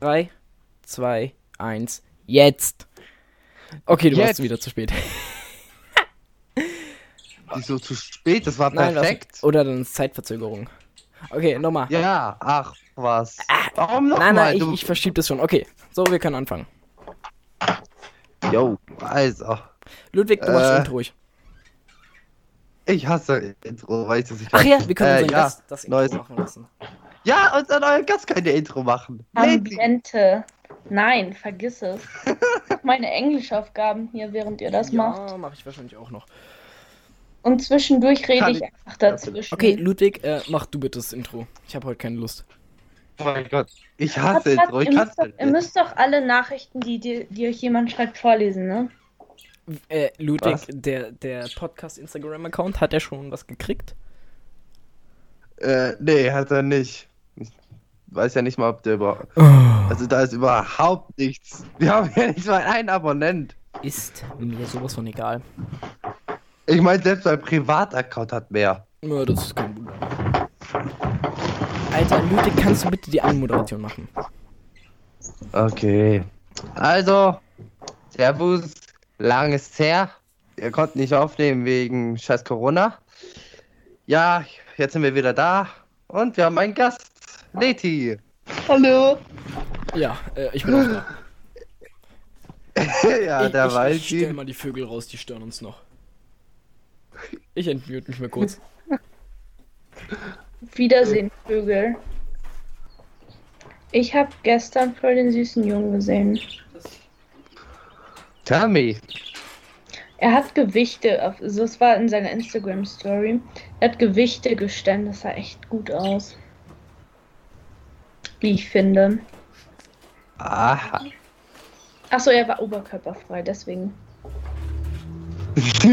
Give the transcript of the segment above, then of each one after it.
3, 2, 1, jetzt. Okay, du Jetzt. warst wieder zu spät. Wieso zu spät? Das war Nein, perfekt. was- oder dann ist Zeitverzögerung. Okay, nochmal. Ja, ach, was. Warum noch nein, nein, ich, ich verschiebe das schon. Okay, so, wir können anfangen. Yo, also. Ludwig, du machst Äh, Intro ruhig. Ich hasse Intro, weil ich das nicht Ach ja, wir können äh, ja, Gast das Intro neues- machen lassen. Ja, unser neuer Gast kann ja Intro machen. Ambiente. Nein, vergiss es. Ich mach meine Englischaufgaben hier, während ihr das macht. Ja, mache ich wahrscheinlich auch noch. Und zwischendurch rede ich ich- einfach dazwischen. Okay, Ludwig, äh, mach du bitte das Intro. Ich habe heute keine Lust. Oh mein Gott. Ich hasse Intro. Ich ihr, müsst doch, ihr müsst doch alle Nachrichten, die, die, die euch jemand schreibt, vorlesen, ne? Äh, Ludwig, Was? der, der Podcast-Instagram-Account, hat er schon was gekriegt? Äh, nee, hat er nicht. Ich weiß ja nicht mal, ob der überhaupt. Also da ist überhaupt nichts. Wir haben ja nicht mal einen Abonnent. Ist mir sowas von egal. Ich meine, selbst mein Privataccount hat mehr. Ja, das ist kein Wunder. Alter, Ludwig, kannst du bitte die Anmoderation machen? Okay. Also, Servus, lang ist her. Ihr konntet nicht aufnehmen wegen scheiß Corona. Ja, jetzt sind wir wieder da und wir haben einen Gast, Leti. Hallo. Ja, äh, ich bin auch da. ja, ich, der ich, ich stell mal die Vögel raus, die stören uns noch. Ich entmute mich mal kurz. Wiedersehen, Vögel. Ich habe gestern voll den süßen Jungen gesehen. Me. Er hat Gewichte, auf, also es war in seiner Instagram-Story. Er hat Gewichte gestemmt, das sah echt gut aus. Wie ich finde. Aha. Achso, er war oberkörperfrei, deswegen.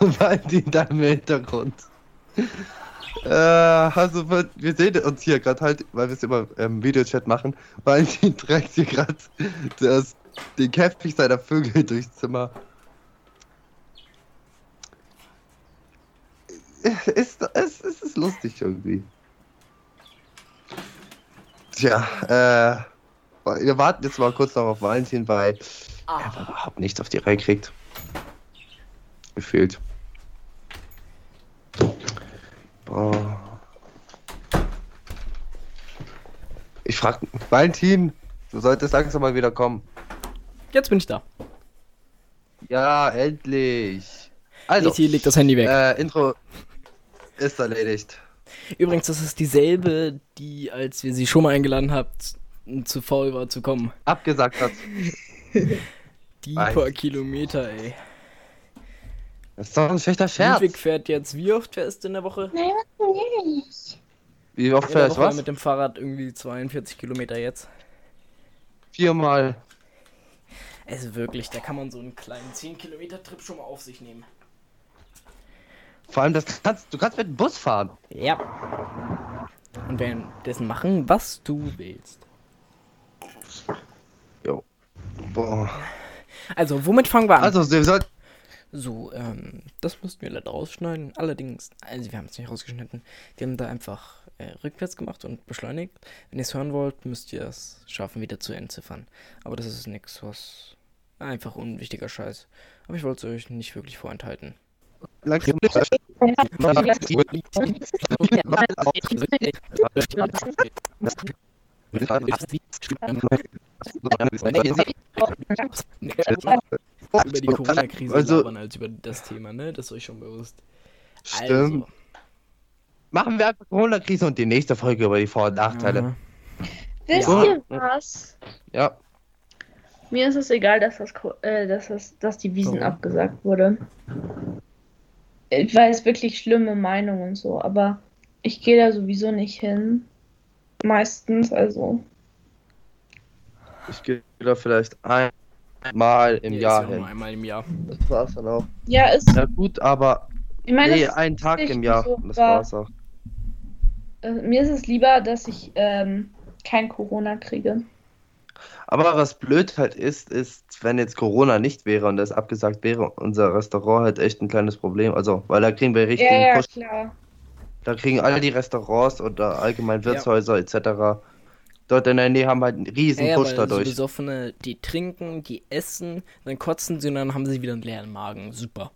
und Valentin da im Hintergrund. Äh, also wir wir sehen uns hier gerade halt, weil wir es immer im Videochat machen. Valentin trägt hier gerade das den Käfig seiner Vögel durchs Zimmer. Ist, es, es ist lustig irgendwie. Tja, äh, wir warten jetzt mal kurz noch auf Valentin, weil er überhaupt nichts auf die Reihe kriegt. Gefühlt. Boah. Ich frag, Valentin, du solltest langsam mal wieder kommen. Jetzt bin ich da. Ja, endlich. Also, Leti, leg das Handy weg. äh, Intro ist erledigt. Übrigens, das ist dieselbe, die, als wir sie schon mal eingeladen habt, zu faul war zu kommen. Abgesagt hat. Die Weiß. paar Kilometer, ey. Das ist doch ein schlechter Scherz. Ludwig fährt jetzt, wie oft fährst du in der Woche? Nein, nicht. Wie oft fährst du was? mit dem Fahrrad irgendwie 42 Kilometer jetzt. Viermal. Also wirklich, da kann man so einen kleinen 10 Kilometer Trip schon mal auf sich nehmen. Vor allem, das kannst, du kannst mit dem Bus fahren. Ja. Und währenddessen machen, was du willst. Jo. Boah. Also, womit fangen wir an? Also, wir sollten. So, ähm, das mussten wir leider rausschneiden. Allerdings, also wir haben es nicht rausgeschnitten. Wir haben da einfach äh, rückwärts gemacht und beschleunigt. Wenn ihr es hören wollt, müsst ihr es schaffen, wieder zu entziffern. Aber das ist nichts, was einfach unwichtiger Scheiß. Aber ich wollte es euch nicht wirklich vorenthalten. Langsam. über die Corona-Krise Also- labern als über das Thema, ne? Das ist euch schon bewusst. Stimmt. Also, Machen wir einfach Corona-Krise und die nächste Folge über die Vor- und Nachteile. Wisst Ja. ihr was? Ja. Mir ist es egal, dass, das, äh, dass, das, dass die Wiesen Warum? abgesagt wurde. Ich weiß wirklich schlimme Meinungen und so, aber ich gehe da sowieso nicht hin. Meistens, also. Ich gehe da vielleicht einmal im Ja, ist Jahr ja auch nur hin. einmal im Jahr. Das war's dann auch. Ja, ist. Ja gut, aber Ich meine, nee, es einen Tag im Jahr. so, das war's auch. äh, mir ist es lieber, dass ich ähm, kein Corona kriege. Aber was blöd halt ist, ist, wenn jetzt Corona nicht wäre und das abgesagt wäre, unser Restaurant hat echt ein kleines Problem. Also, weil da kriegen wir richtigen Ja, ja, Push. klar. Da kriegen all die Restaurants oder allgemein Wirtshäuser etc. dort in der Nähe haben halt einen riesen Ja, ja, Push weil so dadurch. Besoffene, die trinken, die essen, dann kotzen sie und dann haben sie wieder einen leeren Magen. Super.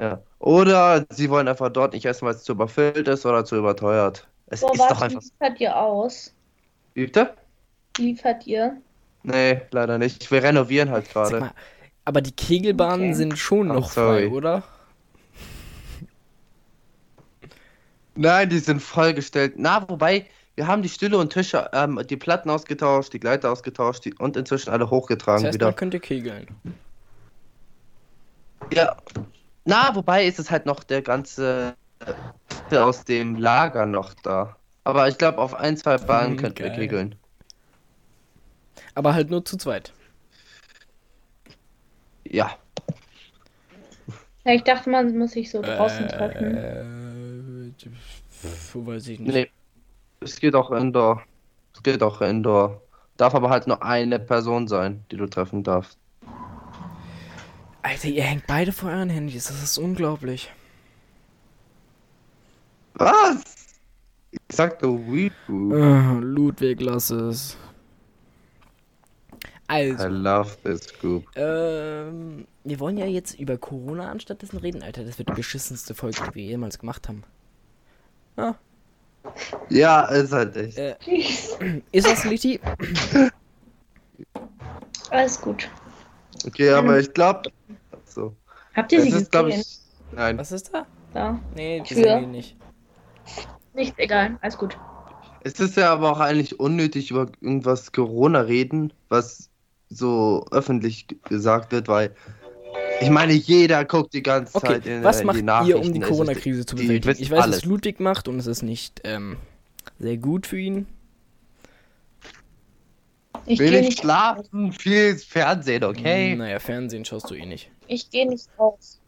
Ja. Oder sie wollen einfach dort nicht essen, weil es zu überfüllt ist oder zu überteuert. Es So, ist doch was einfach. liefert ihr aus? Wie Bitte? Liefert ihr? Nee, leider nicht. Wir renovieren halt gerade. aber die Kegelbahnen Okay. sind schon Oh, noch sorry. frei, oder? Nein, die sind vollgestellt. Na, wobei, wir haben die Stühle und Tische, ähm, die Platten ausgetauscht, die Gleiter ausgetauscht die, und inzwischen alle Das hochgetragen heißt, wieder. man könnte kegeln. Ja. Na, wobei ist es halt noch der ganze äh, aus dem Lager noch da. Aber ich glaube, auf ein, zwei Bahnen Hm, könnten wir kegeln. Aber halt nur zu zweit. Ja. Ja, ich dachte, man muss sich so draußen treffen. Äh, wo weiß ich nicht. Nee. Es geht auch indoor. Es geht auch indoor. Darf aber halt nur eine Person sein, die du treffen darfst. Alter, ihr hängt beide vor euren Handys. Das ist unglaublich. Was? Ich sagte Weepu. Äh, Ludwig, lass es. I Also, love this group. ähm, wir wollen ja jetzt über Corona anstattdessen reden, Alter. Das wird die beschissenste Folge, die wir jemals gemacht haben. Ja, ist halt echt. Äh, ist das Liti? Alles gut. Okay, aber ich glaube. So. Habt ihr Das sie ist, gesehen? ich. Nein. Was ist da? Da. Nee, das Tür. sehen wir nicht. Nicht egal. Alles gut. Es ist ja aber auch eigentlich unnötig, über irgendwas Corona reden, was so öffentlich gesagt wird, weil. Ich meine, jeder guckt die ganze Okay, Zeit in, was macht die ihr, Nachrichten. um die Corona-Krise zu bewältigen? Ich weiß, alles. was Ludwig macht und es ist nicht ähm, sehr gut für ihn. Ich gehe Wenig nicht, schlafen, viel Fernsehen, okay? Naja, Fernsehen schaust du eh nicht. ich geh nicht raus.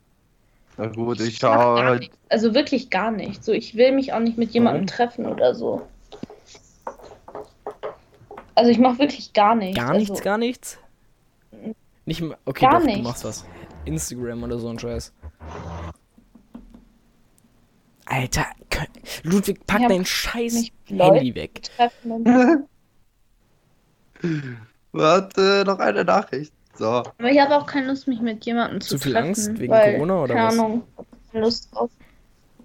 Na gut, ich Ich gar halt. Also wirklich gar nicht. So, ich will mich auch nicht mit jemandem Warum? treffen oder so. Also ich mache wirklich gar nichts. Gar also, nichts, gar nichts? Nicht. Okay, Gar doch, du nichts. machst was. Instagram oder so ein Scheiß. Alter, Ludwig, pack dein scheiß Handy weg. Warte, noch eine Nachricht. So. Aber ich habe auch keine Lust, mich mit jemandem zu, Zu viel treffen. Angst wegen weil, Corona oder keine was? Ahnung, keine Lust drauf.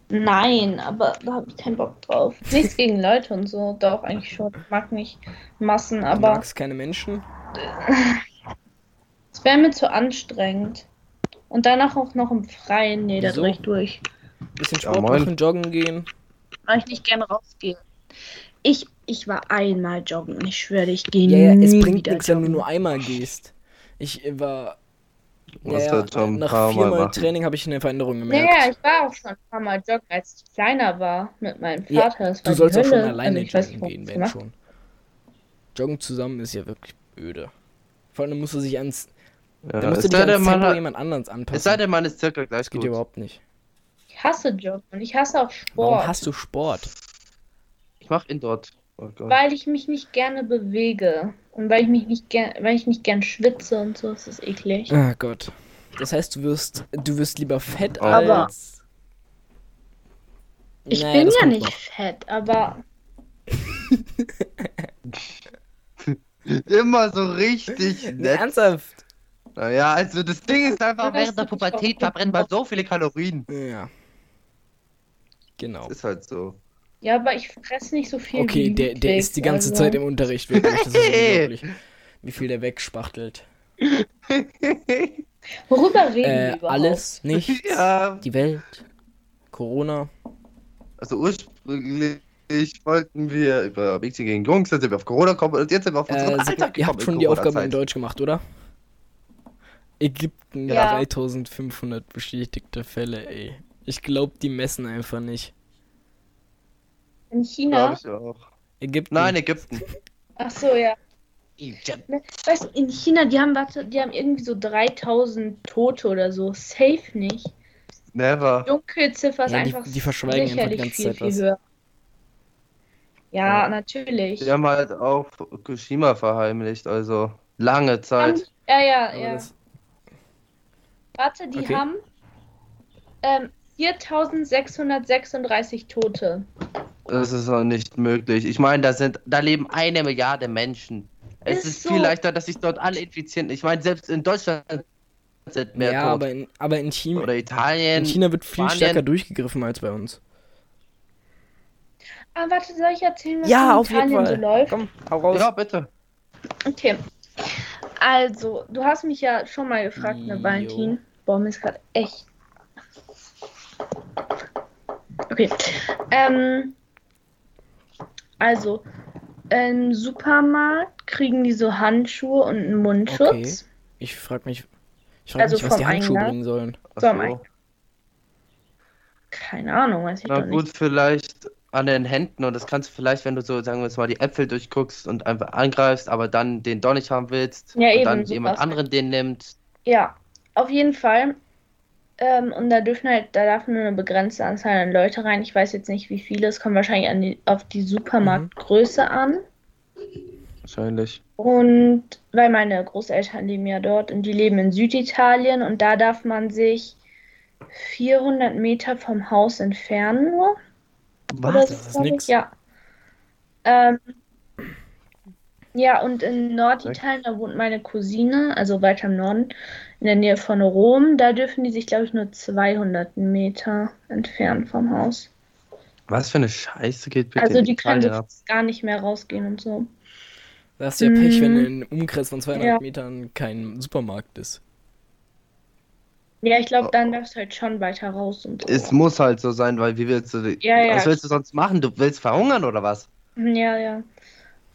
Nein, aber da habe ich keinen Bock drauf. Nichts gegen Leute und so, doch eigentlich schon. Ich mag nicht Massen, Du aber magst keine Menschen. es wäre mir zu anstrengend. Und danach auch noch im Freien. Nee, da Wieso? dreh ich durch. Bisschen Ja, Sport moin. machen, joggen gehen. Weil ich nicht gerne rausgehe. Ich, ich war einmal joggen. Ich schwöre, ich gehe Ja, ja, nie es bringt wieder nichts, wenn du nur einmal gehst. Ich war. Ja, ja, schon ein nach viermal machen. Training habe ich eine Veränderung Ja, gemerkt. ja, ich war auch schon ein paar Mal joggen, als ich kleiner war mit meinem Ja, Vater. War Du sollst auch schon alleine also, joggen warum gehen, wenn schon. Joggen zusammen ist ja wirklich öde. Vor allem musst du sich ans. Ja, da musst du dich ans Tempo hat, jemand anderes anpassen. es sei denn, man ist circa gleich das geht gut. überhaupt nicht. Ich hasse Joggen und ich hasse auch Warum Sport, hast du Sport? Ich mach Indoor. Oh weil ich mich nicht gerne bewege und weil ich mich nicht gern, weil ich nicht gern schwitze und so, ist das eklig. Ah Gott. Das heißt, du wirst, du wirst lieber fett Aber- als. Ich Naja, bin ja nicht noch. fett, aber Immer so richtig Nee, nett. ernsthaft? Naja, also das Ding ist einfach, während der Pubertät verbrennt man so viele Kalorien. Ja. Genau. Das ist halt so. Ja, aber ich fresse nicht so viel Okay, wie der, der ist die ganze also- Zeit im Unterricht, wirklich. Das ist unglaublich. Wie viel der wegspachtelt. Worüber reden wir Äh, überhaupt? alles, nichts. ja, Die Welt. Corona. also ursprünglich wollten wir über Mädchen gegen Jungs, dann sind wir auf Corona gekommen und jetzt sind wir auf unseren Äh, Alltag mal, ihr habt schon die Aufgabe in. Deutsch gemacht, oder? Ägypten, Ja. 3500 bestätigte Fälle, ey. Ich glaube, die messen einfach nicht. In Glaub China? ich auch. Ägypten. Nein, Ägypten. Ach so, ja. Ne, Weißt du, in China, die haben, warte, die haben irgendwie so 3000 Tote oder so. Safe nicht. Never. Dunkelziffer ist Ja, einfach die verschweigen einfach die sicherlich ganze viel, Zeit viel was. höher. Ja, Ja. natürlich. Die haben halt auch Fukushima verheimlicht, also lange Haben- Zeit. ja, ja, Aber ja. das, Warte, die Okay. haben ähm, 4636 Tote. Das ist auch nicht möglich. Ich meine, da sind, da leben eine Milliarde Menschen. Es Ist ist, so. viel leichter, dass sich dort alle infizieren. Ich meine, selbst in Deutschland sind mehr ja, tot. aber in, aber in China, Oder Italien. in China wird viel Spanien. stärker durchgegriffen als bei uns. Ah, warte, soll ich erzählen, was Ja, in auf jeden Italien so Fall. läuft? Komm, hau raus. Ja, bitte. Okay. Also, du hast mich ja schon mal gefragt, ne. Valentin. Boah, mir ist gerade echt. Okay. Ähm, also, im Supermarkt kriegen die so Handschuhe und einen Mundschutz. Ich frag mich, ich frag Also mich, was die vom Handschuhe Eingang? bringen sollen. So. Keine Ahnung, weiß ich Na doch gut, nicht. vielleicht an den Händen und das kannst du vielleicht, wenn du so, sagen wir jetzt mal, die Äpfel durchguckst und einfach angreifst, aber dann den doch nicht haben willst Ja, und eben, dann jemand anderen den nimmt. Ja, auf jeden Fall. Ähm, und da dürfen halt, da darf nur eine begrenzte Anzahl an Leute rein. Ich weiß jetzt nicht, wie viele. Es kommt wahrscheinlich an die, auf die Supermarktgröße an. Wahrscheinlich. Und weil meine Großeltern leben ja dort und die leben in Süditalien und da darf man sich 400 Meter vom Haus entfernen nur. Was? Das ist nix. Ja. Ähm, ja, und in Norditalien, da wohnt meine Cousine, also weiter im Norden, in der Nähe von Rom. Da dürfen die sich, glaube ich, nur 200 Meter entfernen vom Haus. Was für eine Scheiße geht bitte Also die können so gar nicht mehr rausgehen und so. Da hast du ja Pech, wenn in einem Umkreis von 200 Ja. Metern kein Supermarkt ist. Ja, ich glaube, Oh. dann darfst du halt schon weiter raus und so. Es muss halt so sein, weil wie willst du, Ja, ja. was willst du sonst machen? Du willst verhungern oder was? Ja, ja.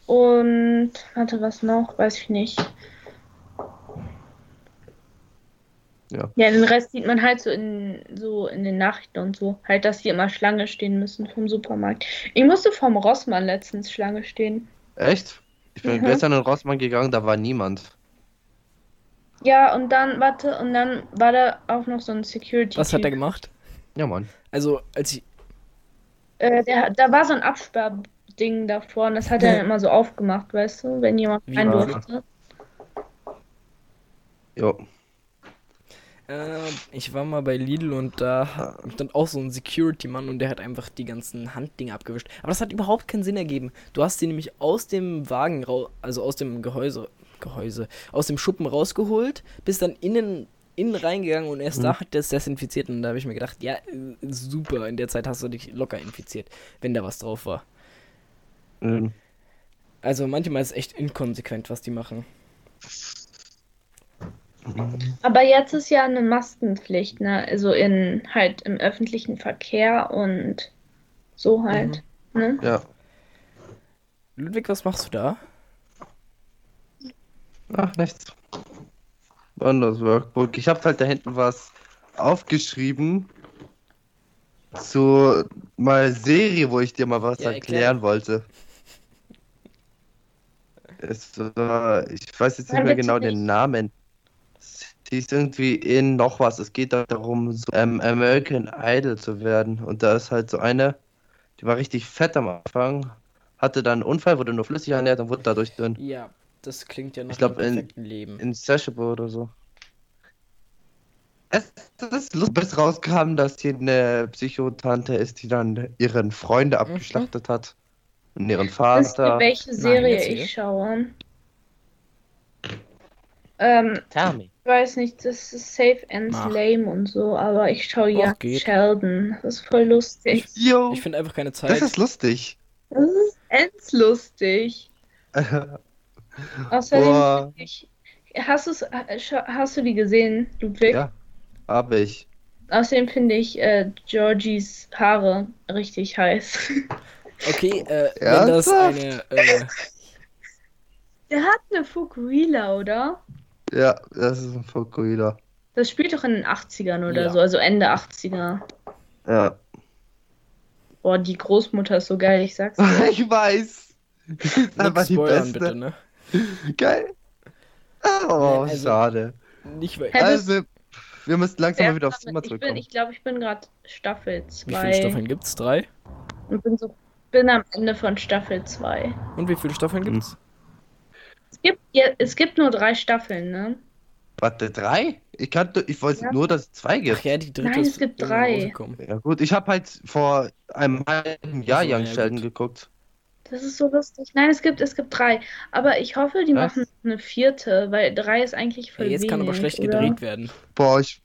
Und warte, was noch? Weiß ich nicht. Ja. Ja, den Rest sieht man halt so in so in den Nachrichten und so. Halt, dass die immer Schlange stehen müssen vom Supermarkt. Ich musste vom Rossmann letztens Schlange stehen. Echt? Ich bin Mhm. gestern in Rossmann gegangen, da war niemand. Ja, und dann, warte, und dann war da auch noch so ein Security. Was hat er gemacht? Ja, Mann. Also, als ich. Äh, der, da war so ein Absperrding davor und das hat er dann immer so aufgemacht, weißt du, wenn jemand rein durfte. Jo. Äh, ich war mal bei Lidl und da stand auch so ein Security-Mann und der hat einfach die ganzen Handdinge abgewischt. Aber das hat überhaupt keinen Sinn ergeben. Du hast die nämlich aus dem Wagen raus, also aus dem Gehäuse, Gehäuse, aus dem Schuppen rausgeholt, bist dann innen, innen reingegangen und erst da hat der es desinfiziert und da habe ich mir gedacht, ja, äh, super, in der Zeit hast du dich locker infiziert, wenn da was drauf war. Ähm, Also manchmal ist es echt inkonsequent, was die machen. Aber jetzt ist ja eine Maskenpflicht, ne? Also in halt im öffentlichen Verkehr und so halt. Ne? Ja. Ludwig, was machst du da? Ach, nichts. Anderes Workbook. Ich habe halt da hinten was aufgeschrieben zu mal Serie, wo ich dir mal was Ja, erklären erklär. wollte. Es war, ich weiß jetzt nicht mehr genau nicht. den Namen. Die ist irgendwie in noch was. Es geht darum, so, ähm, American Idol zu werden. Und da ist halt so eine, die war richtig fett am Anfang, hatte dann einen Unfall, wurde nur flüssig ernährt und wurde dadurch dünn. Ja, das klingt ja nach Ich glaub, einem in- perfekten Leben. Insatiable oder so. Es ist lustig, bis rauskam, dass sie eine Psychotante ist, die dann ihren Freunde abgeschlachtet hat. Und ihren Wisst ihr, Vater. welche Serie erzähl. ich schaue? Ähm, Tell me. ich weiß nicht, das ist Safe Ends Mach. Lame und so, aber ich schaue ja. Sheldon. Das ist voll lustig. Jo, Ich finde einfach keine das Zeit. ist lustig. Das ist endlustig. Außerdem Boah. find ich, hast, du's, hast du die gesehen, Ludwig? Ja, habe ich. Außerdem finde ich äh, Georgies Haare richtig heiß. Okay, äh, wenn das Ernsthaft? eine. Äh, Der hat eine Fukuhila, oder? Ja, das ist ein Fukuhila. Das spielt doch in den 80ern oder Ja. so, also Ende 80er. Ja. Boah, die Großmutter ist so geil, ich sag's dir. ich weiß. Nix die spoilern, beste. bitte, ne? Geil. Oh, Ja, also- schade. Nicht das- Also, wir müssen langsam mal wieder aufs Zimmer ich bin, zurückkommen. ich glaube, ich bin gerade Staffel Wie viele 2 Staffeln gibt's? Drei? und bin so bin am Ende von Staffel 2. Und wie viele Staffeln Hm. gibt's? Es gibt, ja, es gibt nur drei Staffeln, ne? Warte, drei? Ich kannte, ich weiß Ja. nur, dass es zwei gibt. Ach ja, die dritte Nein, ist es gibt drei. Ja gut, ich habe halt vor einem halben Jahr Ach so, Young ja, Sheldon geguckt. Das ist so lustig. Nein, es gibt, es gibt drei. Aber ich hoffe, die Was? machen eine vierte, weil drei ist eigentlich Ja, voll jetzt kann aber wenig, schlecht oder? gedreht werden. Boah, ich,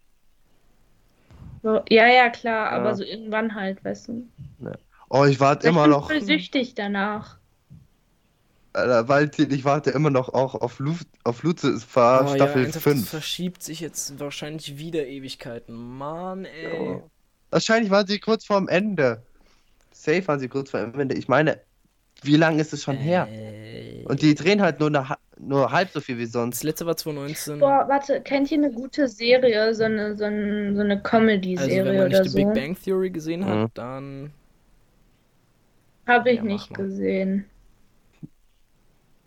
So, ja, ja, klar, aber Ja. so irgendwann halt, weißt du. Oh, ich warte Ich immer bin noch, voll süchtig danach. Alter, Valentin, ich warte immer noch auch auf, Lu auf Lucifer Oh, Staffel Das 5. verschiebt sich jetzt wahrscheinlich wieder Ewigkeiten. Mann, ey. Ja. Wahrscheinlich waren sie kurz vorm Ende. Safe waren sie kurz vorm Ende. Ich meine, wie lange ist es schon her? Ey. Und die drehen halt nur, eine, nur halb so viel wie Das sonst. letzte war 2019. Boah, warte, kennt ihr eine gute Serie, so eine, so eine, so eine also, Comedy-Serie wenn man oder nicht die so? Big Bang Theory gesehen hat, Mhm. dann. Habe ich Ja, nicht gesehen.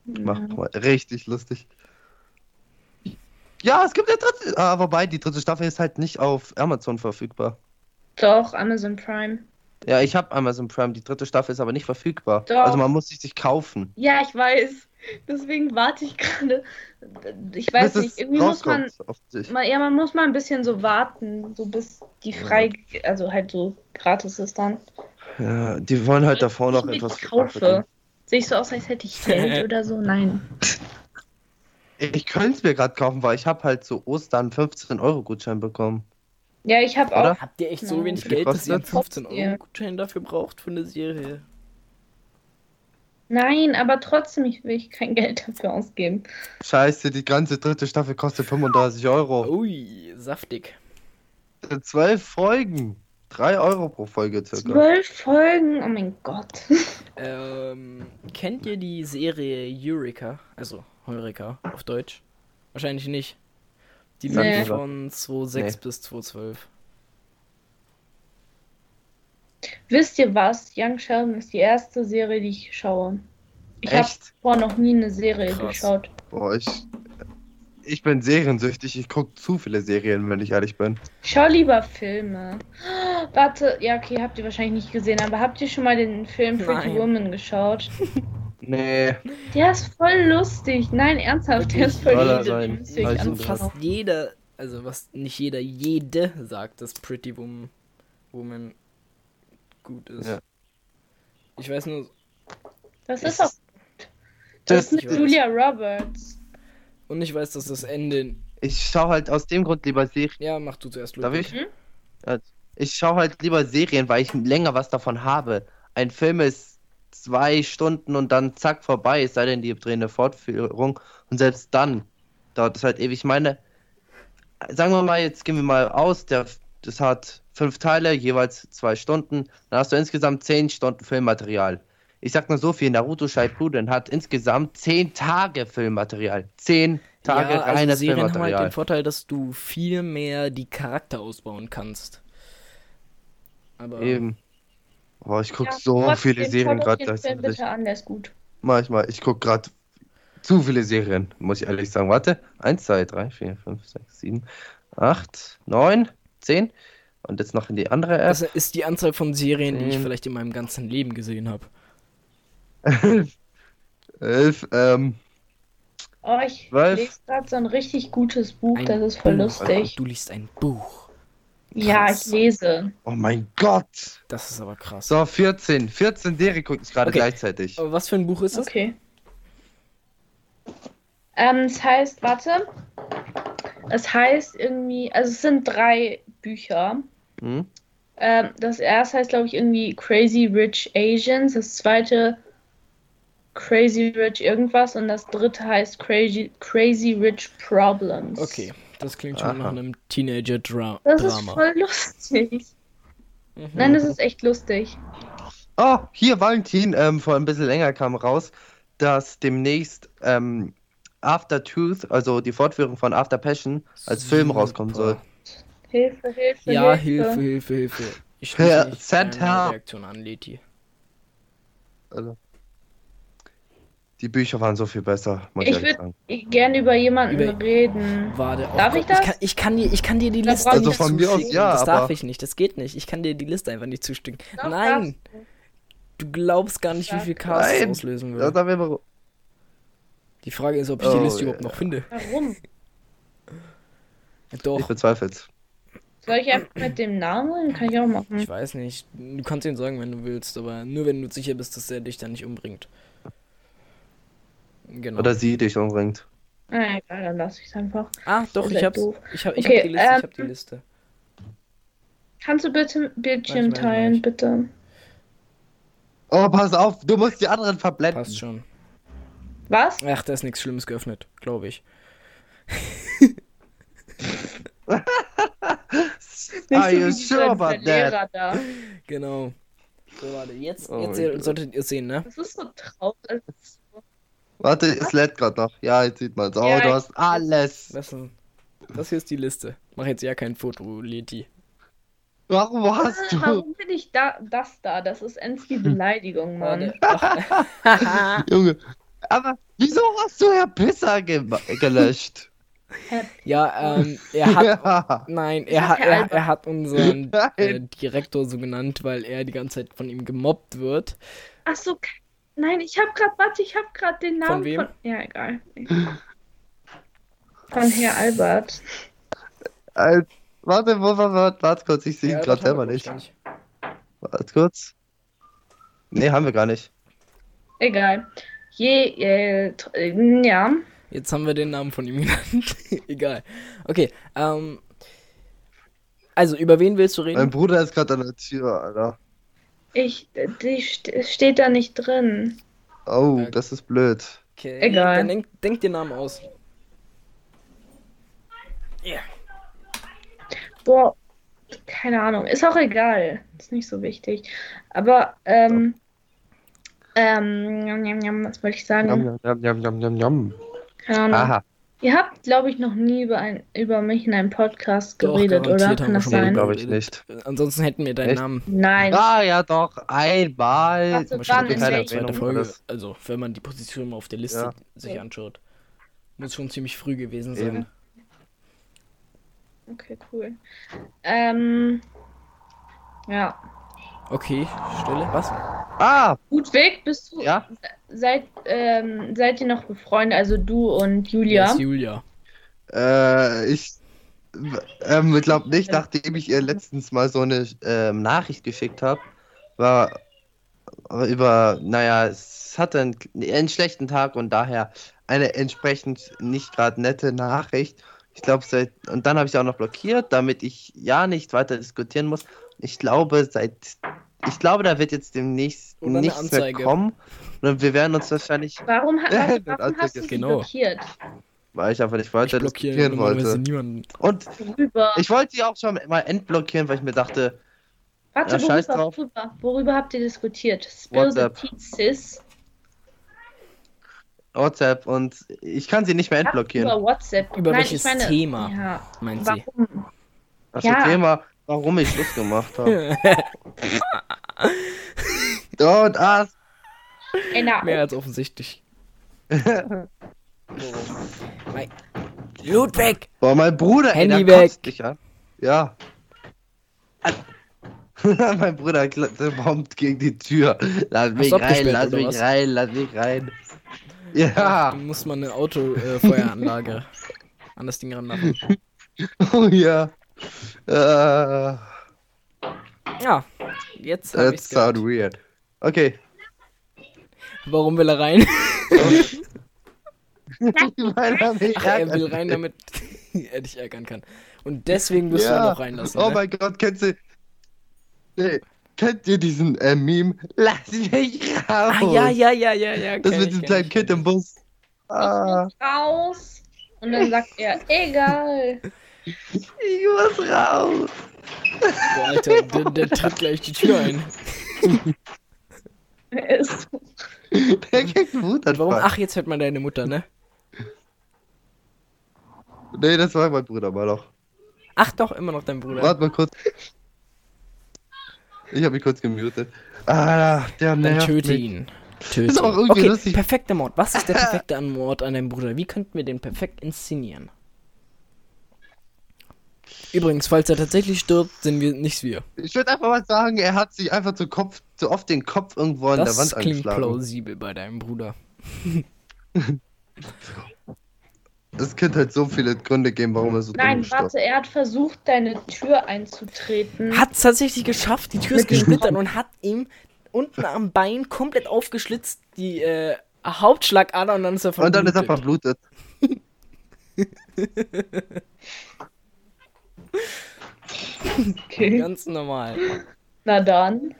Mach Ja. mal. Richtig lustig. Ja, es gibt eine dritte. Ah, wobei, die dritte Staffel ist halt nicht auf Amazon verfügbar. Doch, Amazon Prime. Ja, ich habe Amazon Prime. Die dritte Staffel ist aber nicht verfügbar. Doch. Also man muss sich sich kaufen. Ja, ich weiß. Deswegen warte ich gerade. Ich weiß bis nicht, irgendwie muss man, mal, ja, man muss mal ein bisschen so warten, so bis die frei, also halt so gratis ist dann. Ja, die wollen halt davor noch ich etwas kaufe. Sehe ich so aus, als hätte ich Geld oder so? Nein. Ich könnte es mir gerade kaufen, weil ich habe halt so Ostern 15 Euro Gutschein bekommen. Ja, ich habe auch. Habt ihr echt so Ja. wenig Geld, dass ihr einen kostet? 15 Ja. Euro Gutschein dafür braucht für eine Serie? Nein, aber trotzdem, ich will kein Geld dafür ausgeben. Scheiße, die ganze dritte Staffel kostet 35 Euro. Ui, saftig. Zwölf Folgen. 3 Euro pro Folge circa. Zwölf Folgen, oh mein Gott. Ähm, kennt ihr die Serie Eureka? Also Heureka auf Deutsch? Wahrscheinlich nicht. Die lief Nee. von 2006 Nee. bis 2012. Wisst ihr was? Young Sheldon ist die erste Serie, die ich schaue. Ich habe vorher noch nie eine Serie Krass. geschaut. Boah, ich. Ich bin seriensüchtig. Ich gucke zu viele Serien, wenn ich ehrlich bin. Schau lieber Filme. Warte, ja, okay, habt ihr wahrscheinlich nicht gesehen, aber habt ihr schon mal den Film Pretty Nein. Woman geschaut? Nee. Der ist voll lustig. Nein, ernsthaft, der ist voll lustig. Also. Fast jeder, also was nicht jeder, jede sagt, dass Pretty Woman, Woman gut ist. Ja. Ich weiß nur, Das Es ist auch. Das Das, ist mit. Julia Roberts. Und ich weiß, dass das Ende. ich schaue halt aus dem Grund lieber Serien. Ja, mach du zuerst, Darf Ludwig. ich? Ich schaue halt lieber Serien, weil ich länger was davon habe. Ein Film ist zwei Stunden und dann zack vorbei, es sei denn, die drehen eine Fortführung. Und selbst dann dauert es halt ewig. Ich meine, sagen wir mal, jetzt gehen wir mal aus, der, das hat fünf Teile, jeweils zwei Stunden. Dann hast du insgesamt zehn Stunden Filmmaterial. Ich sag nur so viel, Naruto Shippuden hat insgesamt zehn Tage Filmmaterial. Zehn Tage ja, also reines Serien haben halt Filmmaterial. den Vorteil, dass du viel mehr die Charakter ausbauen kannst. Aber Eben. Boah, ich gucke Ja, so viele Serien gerade Film gleichzeitig. bitte an, der ist gut. Manchmal, ich gucke gerade zu viele Serien, muss ich ehrlich sagen. Warte. 1, 2, 3, 4, 5, 6, 7, 8, 9, 10. Und jetzt noch in die andere App. das ist die Anzahl von Serien, die ich vielleicht in meinem ganzen Leben gesehen habe. 11, ähm, Oh, ich Zwölf. lese gerade so ein richtig gutes Buch, Ein das ist voll Buch. lustig. Du liest ein Buch. Ja, krass. ich lese. oh mein Gott. Das ist aber krass. So, 14. 14 Serien gucke ich gerade Okay. gleichzeitig. Aber was für ein Buch ist es? Okay. Ähm, es heißt, warte. Es heißt irgendwie, also es sind drei Bücher. Hm? Ähm, das erste heißt, glaube ich, irgendwie Crazy Rich Asians. Das zweite Crazy Rich irgendwas. Und das dritte heißt Crazy, Crazy Rich Problems. Okay, das klingt schon Aha. nach einem Teenager-Drama. Das ist voll lustig. Mhm. Nein, das ist echt lustig. Oh, hier Valentin, ähm, vor ein bisschen länger kam raus, dass demnächst ähm, After Truth, also die Fortführung von After Passion, als Film Super. rauskommen soll. Hilfe, Hilfe, Ja, Hilfe. Hilfe, Hilfe, Hilfe. Ich Ja, mich send deiner help. Reaktion an, Leti. Also, die Bücher waren so viel besser, muss ich, Ich ehrlich würd- sagen. Ich gerne über jemanden Über- reden. Warte, oh Darf Gott, ich das? kann, ich, kann dir, ich kann dir die Da Liste ich nicht Also von mir aus ja, das darf ich nicht, das geht nicht. Ich kann dir die Liste einfach nicht zuschicken. Doch, Nein, du. du glaubst gar nicht, wie viel Chaos Nein. auslösen Ja, würde. da wäre Die Frage ist, ob ich die Oh, Liste überhaupt ja. noch finde. Warum? Doch, Ich bezweifel's. Soll ich einfach mit dem Namen? Kann ich auch machen. ich weiß nicht. Du kannst ihn sagen, wenn du willst, aber nur wenn du sicher bist, dass er dich dann nicht umbringt. Genau. Oder sie dich umbringt. Ah, egal, dann lasse ich es einfach. ah, doch, ich hab's. doof. Ich hab, ich Okay, hab die Liste, ich ähm, hab die Liste. Kannst du bitte Bildschirm Weiß, teilen, weiß. bitte? Oh, pass auf, du musst die anderen verblenden. Passt schon. Was? Ach, da ist nichts Schlimmes geöffnet, glaube ich. Are you sure about that? Da. Genau. So, warte, jetzt, Oh jetzt ihr, Gott. solltet ihr sehen, ne? Das ist so traurig. Warte, es lädt gerade noch. Ja, jetzt sieht man's. Oh, Ja, du hast alles. Das, das hier ist die Liste. Mach jetzt ja kein Foto, Leti. Warum hast du? Warum bin ich da, das da? Das ist ends die Beleidigung, Mann. Junge. Aber wieso hast du Herr Pisser ge gelöscht? ja, ähm, er hat. Ja. Nein, er hat, er, er hat unseren äh. Direktor so genannt, weil er die ganze Zeit von ihm gemobbt wird. Ach so, nein, ich habe gerade, warte, ich habe gerade den Namen wem? Ja, egal. Von Herr Albert. Al- Warte, wo, wo, warte, warte kurz, ich sehe ihn gerade selber nicht. Warte kurz. Nee, haben wir gar nicht. Egal. Je, äh, äh, ja. Jetzt haben wir den Namen von ihm genannt. Egal. Okay, ähm. Also, über wen willst du Mein reden? Bruder ist gerade an der Tür, Alter. Ich, die st steht da nicht drin. Oh, Ja. das ist blöd. Okay, Egal. Dann denk, denk den Namen aus. Ja. Boah, keine Ahnung. Ist auch egal. Ist nicht so wichtig. Aber, ähm, ähm, njam, njam, was wollte ich sagen? Yum, yum, yum, yum, yum, yum. Keine Ahnung. Aha, Ihr habt, glaube ich, noch nie über, ein, über mich in einem Podcast Doch, geredet, oder? garantiert haben Kann das sein? glaube ich nicht. Ansonsten hätten wir deinen Echt? Namen. Nein. Ah, ja doch, einmal. So, wahrscheinlich Erwähnung Folge. Also, wenn man die Position mal auf der Liste Ja. sich Okay. anschaut. Muss schon ziemlich früh gewesen sein. Eben. Okay, cool. Ähm, ja. Okay, Stille. Was? Ah, Ludwig, bist du, ja. seid, ähm, seid ihr noch befreundet, also du und Julia? ist Julia. Äh, ich ähm, glaube nicht, nachdem ich ihr letztens mal so eine ähm, Nachricht geschickt habe, war über, naja, es hatte einen, einen schlechten Tag und daher eine entsprechend nicht gerade nette Nachricht. Ich glaube, seit, und dann habe ich sie auch noch blockiert, damit ich ja nicht weiter diskutieren muss. Ich glaube, seit, ich glaube, da wird jetzt demnächst Oder nichts mehr kommen. Und wir werden uns wahrscheinlich, Warum, ha warte, Das warum hast du sie genau. blockiert? weil ich einfach nicht Ich weiter blockiere diskutieren normalerweise wollte. niemanden. Und Worüber? ich wollte sie auch schon mal entblockieren, weil ich mir dachte, Warte, ja, worüber, drauf. worüber, worüber habt ihr diskutiert? Spill the WhatsApp. tea, sis. WhatsApp und ich kann sie nicht mehr Ach, entblockieren. Über WhatsApp. Über Nein, welches ich meine, Thema? Ja, Meint sie. warum? Das Ja. Thema, warum ich Schluss gemacht habe. Don't ask. Ey, na, Mehr als offensichtlich. Ludwig! Boah, mein Bruder, ey, Handy der weg. dich an. Ja. mein Bruder bombt gegen die Tür. Lass mich rein, lass mich rein, lass mich rein. Ja. Du musst mal eine Autofeueranlage an das Ding ranmachen. Oh ja. Äh, Ja, jetzt hab that ich's sound weird. Okay. Warum will er rein? Weil er mich Ach, er will rein, damit er dich ärgern kann. Und deswegen wirst du ihn Ja. noch reinlassen. Oh ne? mein Gott, kennst du. Nee, kennt ihr diesen äh, Meme? Lass mich raus! Ah, ja, ja, ja, ja, ja. Das mit ich, diesem kenn kleinen ich, Kind im Bus. Ah, ich raus. Und dann sagt er, egal. ich muss raus! Boah, Alter, der, der tritt gleich die Tür ein. Er ist Der kriegt einen Wutanfall. warum? Ach, jetzt hört man deine Mutter, ne? Nee, das war mein Bruder mal noch. Ach doch, immer noch dein Bruder. Warte mal kurz. Ich habe mich kurz gemutet. Ah, der Dann nervt töte mich. ihn. Töte Ist auch ihn. irgendwie Okay, lustig. perfekter Mord. Was ist der perfekte an Mord an deinem Bruder? Wie könnten wir den perfekt inszenieren? Übrigens, falls er tatsächlich stirbt, sind wir nicht wir. Ich würde einfach mal sagen, er hat sich einfach zu, Kopf, zu oft den Kopf irgendwo an der Das Wand klingt angeschlagen. plausibel bei deinem Bruder. das könnte halt so viele Gründe geben, warum er so Nein, warte, er hat versucht, deine Tür einzutreten. Hat es tatsächlich geschafft, die Tür ist gesplittert und hat ihm unten am Bein komplett aufgeschlitzt die äh, Hauptschlagader und dann ist er Und dann ist er verblutet. Okay. Ganz normal. Na dann.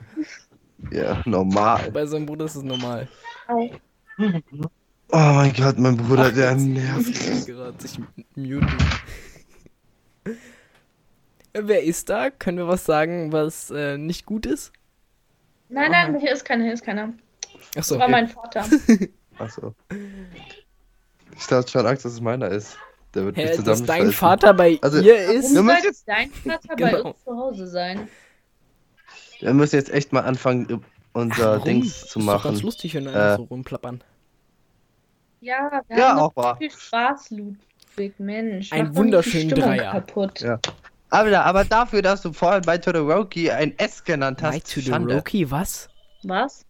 Ja, normal. Bei seinem Bruder ist es normal. Au. Oh mein Gott, mein Bruder, Ach, der nervt. Gerade sich muten. Äh, Wer ist da? Können wir was sagen, was äh, nicht gut ist? Nein, nein, hier ist keiner, hier ist keiner. Das Achso, war mein Vater. Achso. Ich hatte schon Angst, dass es meiner ist. Der wird Hä, dass dein Vater bei Also, ihr ist? Wir Warum müssen sollte jetzt- dein Vater Genau. bei uns zu Hause sein? Wir müssen jetzt echt mal anfangen, unser Warum? Dings zu Ist doch machen. ganz lustig, wenn Äh. er so rumplappern. Ja, wir Ja, haben auch wahr. viel Spaß, Ludwig, Mensch. Ein Stimmung Dreier. Kaputt. Ja. Aber, aber dafür, dass du vorhin bei Todoroki ein S genannt hast, Night to the Schande. Roki, was? Was?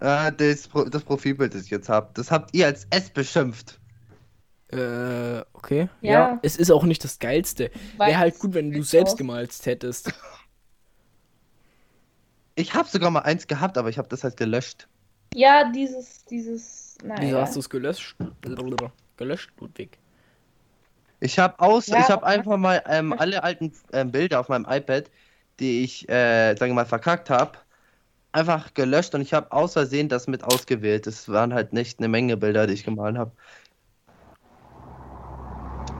Äh, das, Pro das Profilbild, das ich jetzt habe, das habt ihr als S beschimpft. Äh, okay. Ja. Es ist auch nicht das Geilste. Weil Wäre halt gut, wenn du selbst aus- gemalt hättest. Ich habe sogar mal eins gehabt, aber ich habe das halt gelöscht. Ja, dieses, dieses, Wieso naja. hast du es gelöscht? Gelöscht, Ludwig. Ich habe aus, Ja, ich habe einfach mal ähm, alle alten ähm, Bilder auf meinem iPad, die ich, äh, sagen wir mal, verkackt habe, einfach gelöscht und ich habe aus Versehen das mit ausgewählt. Das waren halt nicht eine Menge Bilder, die ich gemalt habe.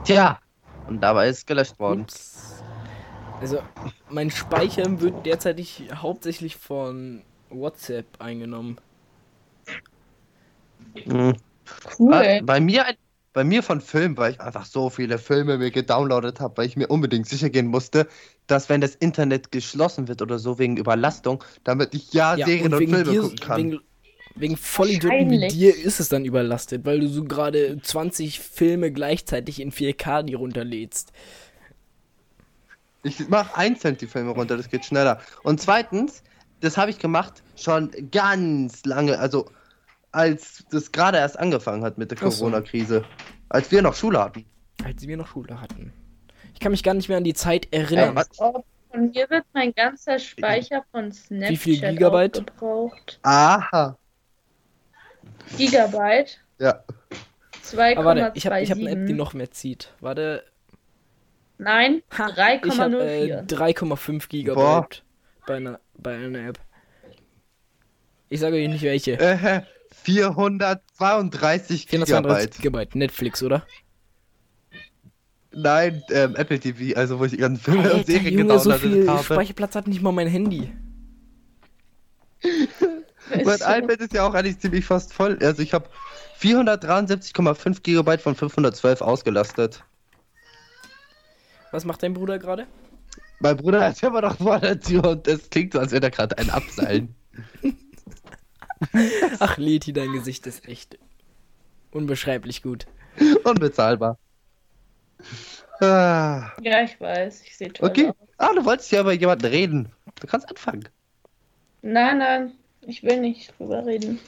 Tja, und dabei ist es gelöscht worden. Ups. Also, mein Speicher wird derzeitig hauptsächlich von WhatsApp eingenommen. Mhm. Cool. Äh, Bei mir, bei mir von Filmen, weil ich einfach so viele Filme mir gedownloadet habe, weil ich mir unbedingt sicher gehen musste, dass wenn das Internet geschlossen wird oder so wegen Überlastung, damit ich ja, Serien und, wegen Filme dir, gucken kann. Wegen, wegen Vollidioten wie dir ist es dann überlastet, weil du so gerade 20 Filme gleichzeitig in 4K die runterlädst. Ich mache einzeln die Filme runter, das geht schneller. Und zweitens, das habe ich gemacht schon ganz lange, also als das gerade erst angefangen hat mit der so. Corona-Krise. Als wir noch Schule hatten. Als wir noch Schule hatten. Ich kann mich gar nicht mehr an die Zeit erinnern. was? Oh, von mir wird mein ganzer Speicher von Snapchat Wie viel Gigabyte? aufgebraucht. Aha. Gigabyte? Ja. Aber warte, ich habe 2,27. ich hab eine App, die noch mehr zieht. Warte. Nein, Ha, ich habe äh, 3,04. 3,5 Gigabyte bei einer, bei einer App. Ich sage euch nicht welche. Äh, 432 432 Gigabyte. Gigabyte. Netflix, oder? Nein, ähm, Apple TV, also wo ich die ganzen Filme und Serien Junge, so viel habe. Speicherplatz hat nicht mal mein Handy. Mein iPad ist ja auch eigentlich ziemlich fast voll. Also ich habe 473,5 Gigabyte von 512 ausgelastet. Was macht dein Bruder gerade? Mein Bruder ist immer noch vor der Tür und es klingt so, als würde er gerade einen abseilen. Ach, Leti, dein Gesicht ist echt unbeschreiblich gut. Unbezahlbar. Ah, Ja, ich weiß. Ich sehe toll okay. aus. Ah, du wolltest ja über jemanden reden. Du kannst anfangen. Nein, nein. Ich will nicht drüber reden.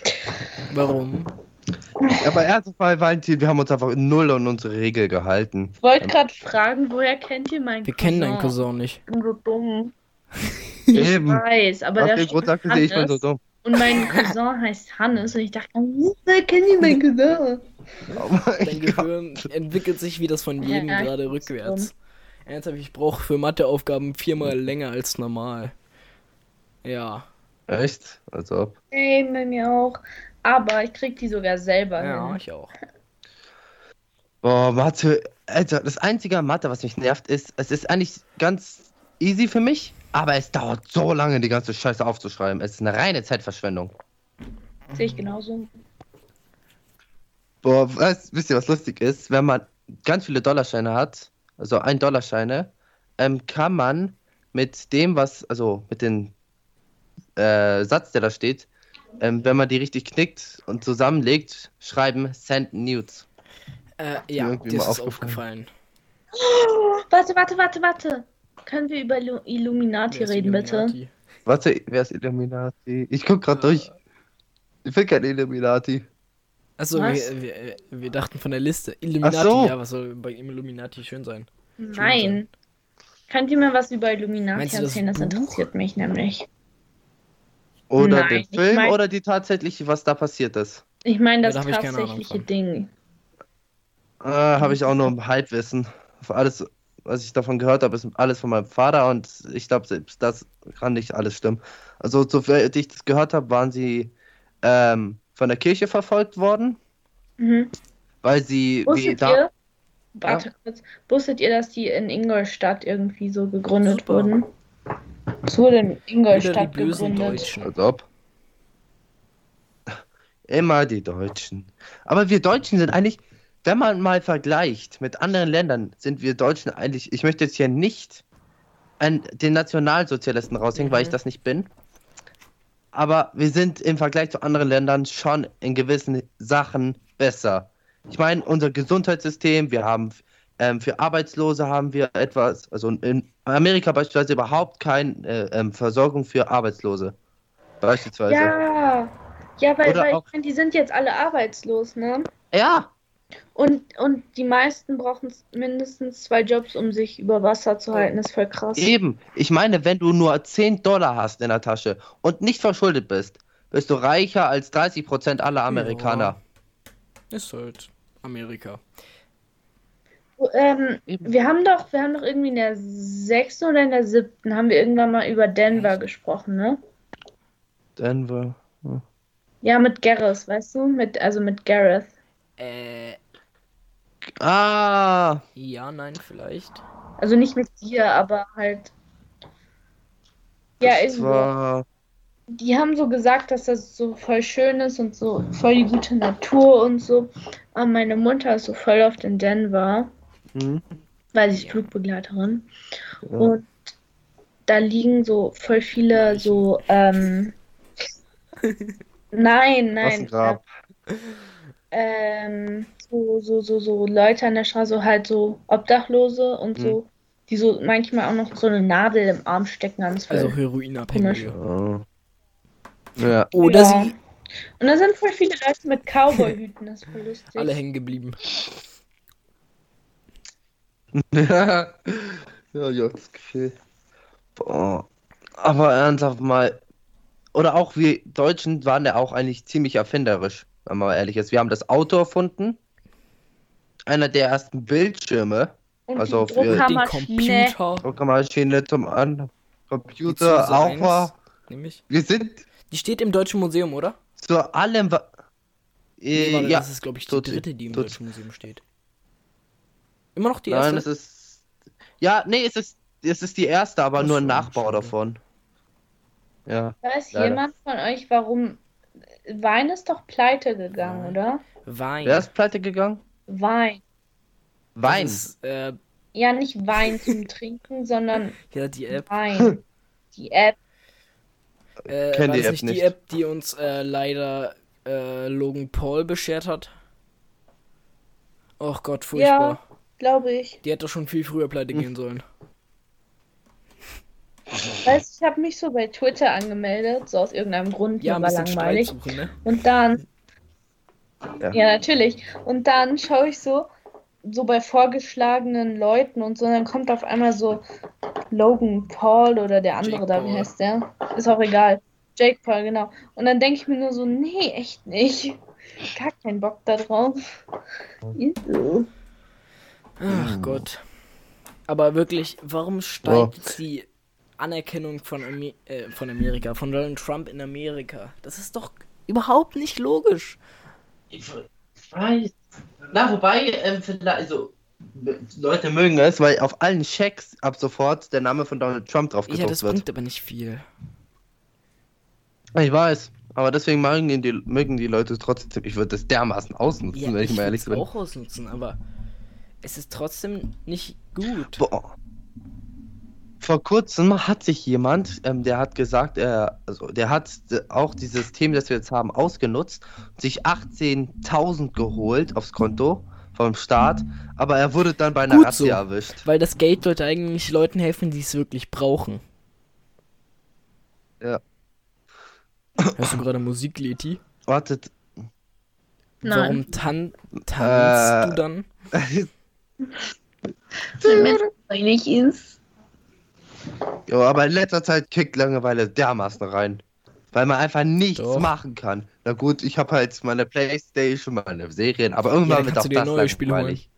Warum? Aber ernsthaft, Valentin, wir haben uns einfach null an unsere Regel gehalten. Ich wollte gerade fragen, woher kennt ihr meinen Wir Cousin? kennen deinen Cousin nicht. Ich bin so dumm. Ich Eben. weiß, aber Aus der Grund sagte sie, ich bin so dumm. Und mein Cousin heißt Hannes und ich dachte, woher kennt ihr meinen Cousin? Oh mein Dein Gott. Gehirn entwickelt sich wie das von jedem Ja, gerade rückwärts. Ernsthaft, ich brauche für Matheaufgaben viermal länger als normal. Ja. Echt? Als ob. Hey, bei mir auch. Aber ich krieg die sogar selber Ja, hin. ich auch. Boah, Mathe. Alter, das einzige an Mathe, was mich nervt, ist, es ist eigentlich ganz easy für mich, aber es dauert so lange, die ganze Scheiße aufzuschreiben. Es ist eine reine Zeitverschwendung. Sehe ich genauso. Boah, weißt, wisst ihr, was lustig ist? Wenn man ganz viele Dollarscheine hat, also ein Dollarscheine, ähm, kann man mit dem, was, also mit dem äh, Satz, der da steht, ähm, wenn man die richtig knickt und zusammenlegt, schreiben Send Nudes. Äh, ja, mal ist aufgefallen. aufgefallen. Warte, warte, warte, warte. Können wir über Illu- Illuminati reden, bitte? Illuminati? Warte, wer ist Illuminati? Ich guck grad durch. Ich bin kein Illuminati. Achso, wir, wir, wir dachten von der Liste. Illuminati, so. ja, was soll bei Illuminati schön sein? Nein. Könnt ihr mir was über Illuminati Meinst das erzählen? Das Buch? interessiert mich nämlich. Oder Nein, den ich Film mein- oder die tatsächliche, was da passiert ist. Ich meine Ja, das ich Ahnung tatsächliche. Ding. Äh, habe ich auch nur ein Halbwissen. Für alles, was ich davon gehört habe, ist alles von meinem Vater und ich glaube, selbst das kann nicht alles stimmen. Also, soweit ich das gehört habe, waren sie ähm, von der Kirche verfolgt worden, Mhm. weil sie wie Wusstet da. ihr? Warte kurz. Wusstet ihr, dass die in Ingolstadt irgendwie so gegründet Super. wurden? Es wurde in Ingolstadt bösen gegründet. Deutschen. Als ob. Immer die Deutschen. Aber wir Deutschen sind eigentlich, wenn man mal vergleicht mit anderen Ländern, sind wir Deutschen eigentlich, ich möchte jetzt hier nicht an den Nationalsozialisten raushängen, weil ich Mhm. das nicht bin. Aber wir sind im Vergleich zu anderen Ländern schon in gewissen Sachen besser. Ich meine, unser Gesundheitssystem, wir haben ähm, für Arbeitslose haben wir etwas, also in Amerika beispielsweise überhaupt keine äh, ähm, Versorgung für Arbeitslose. Beispielsweise. Ja, ja, weil, Oder weil auch- ich meine, die sind jetzt alle arbeitslos, ne? Ja, Und, und die meisten brauchen mindestens zwei Jobs, um sich über Wasser zu halten. Das ist voll krass. eben. Ich meine, wenn du nur 10 Dollar hast in der Tasche und nicht verschuldet bist, bist du reicher als 30% aller Amerikaner. Ist halt Amerika. Ähm, wir haben doch, wir haben doch irgendwie in der sechsten oder in der siebten haben wir irgendwann mal über Denver gesprochen, ne? Denver. Ja, mit Gareth, weißt du? Mit, also mit Gareth. Äh, Ah, ja, nein, vielleicht. Also nicht mit dir, aber halt. Ja, das war. Die haben so gesagt, dass das so voll schön ist und so voll die gute Natur und so. Aber meine Mutter ist so voll oft in Denver, Hm, weil sie ist Flugbegleiterin. ja. Und da liegen so voll viele so, ähm, nein, nein, Massengrab. ähm, so, so, so, so Leute an der Straße, so halt so Obdachlose und Hm. so, die so manchmal auch noch so eine Nadel im Arm stecken ans Also Feld. Heroinabhängige. Ja. Oder Ja. sie Und da sind voll viele Leute mit Cowboy-Hüten, das ist voll lustig. alle hängen geblieben. Ja, ja, ja, das Gefühl. Boah. Aber ernsthaft mal. Oder auch wir Deutschen waren ja auch eigentlich ziemlich erfinderisch, wenn man mal ehrlich ist. Wir haben das Auto erfunden. Einer der ersten Bildschirme. Und also die für Den Druckermaschine. Computer. Druckermaschine zum An. Die Computer auch 1, war. Nämlich. Wir sind Die steht im Deutschen Museum, oder? zu allem. wa- Nee, Äh, warte, ja, Das ist, glaube ich, die dritte, die im Deutschen Museum steht. Immer noch die erste? nein, es ist. Ja, nee, es ist, es ist die erste, aber Ach nur ein Nachbau schade. davon. Ja. Weiß Leider. jemand von euch, warum Wein ist doch pleite gegangen, Nein. oder? Wein. Wer ist pleite gegangen? Wein. Wein. Das ist, äh, Ja, nicht Wein zum Trinken, sondern ja, die App. Wein. Die App. Äh, Kenn war die das App nicht, nicht. die App, die uns äh, leider äh, Logan Paul beschert hat? Och Gott, furchtbar. Glaube ich. Die hätte schon viel früher pleite gehen sollen. Weißt ich habe mich so bei Twitter angemeldet, so aus irgendeinem Grund, Ja, mir war langweilig. Suchen, ne? Und dann, Ja. ja, natürlich. Und dann schaue ich so, so bei vorgeschlagenen Leuten und so, und dann kommt auf einmal so Logan Paul oder der andere Jake da, wie Paul. heißt der? Ist auch egal. Jake Paul, genau. Und dann denke ich mir nur so, nee, echt nicht. Gar keinen Bock da drauf. Ach Hm. Gott. Aber wirklich, warum steigt jetzt die Anerkennung von, Amer äh, von Amerika, von Donald Trump in Amerika? Das ist doch überhaupt nicht logisch. Ich weiß. Na, wobei, ähm, vielleicht, also, Leute mögen es, weil auf allen Schecks ab sofort der Name von Donald Trump drauf Ja, gedruckt das wird. bringt aber nicht viel. Ich weiß, aber deswegen mögen die, mögen die Leute es trotzdem. Ich würde das dermaßen ausnutzen, Ja, wenn ich, ich mal ehrlich bin. auch ausnutzen, aber es ist trotzdem nicht gut. Boah. Vor kurzem hat sich jemand, ähm, der hat gesagt, er, also der hat äh, auch dieses System, das wir jetzt haben, ausgenutzt, sich 18.000 geholt aufs Konto vom Staat, aber er wurde dann bei einer Gut Razzia so. erwischt. Weil das Geld sollte eigentlich Leuten helfen, die es wirklich brauchen. Ja. Hörst du gerade Musik, Leti? Wartet. Nein. Warum tan tanzt Äh. du dann? Wenn es nicht ist. jo, aber in letzter Zeit kickt Langeweile dermaßen rein. Weil man einfach nichts Doch. machen kann. Na gut, ich habe halt meine Playstation, meine Serien, aber Ja, irgendwann dann wird auch das neue Spiele langweilig.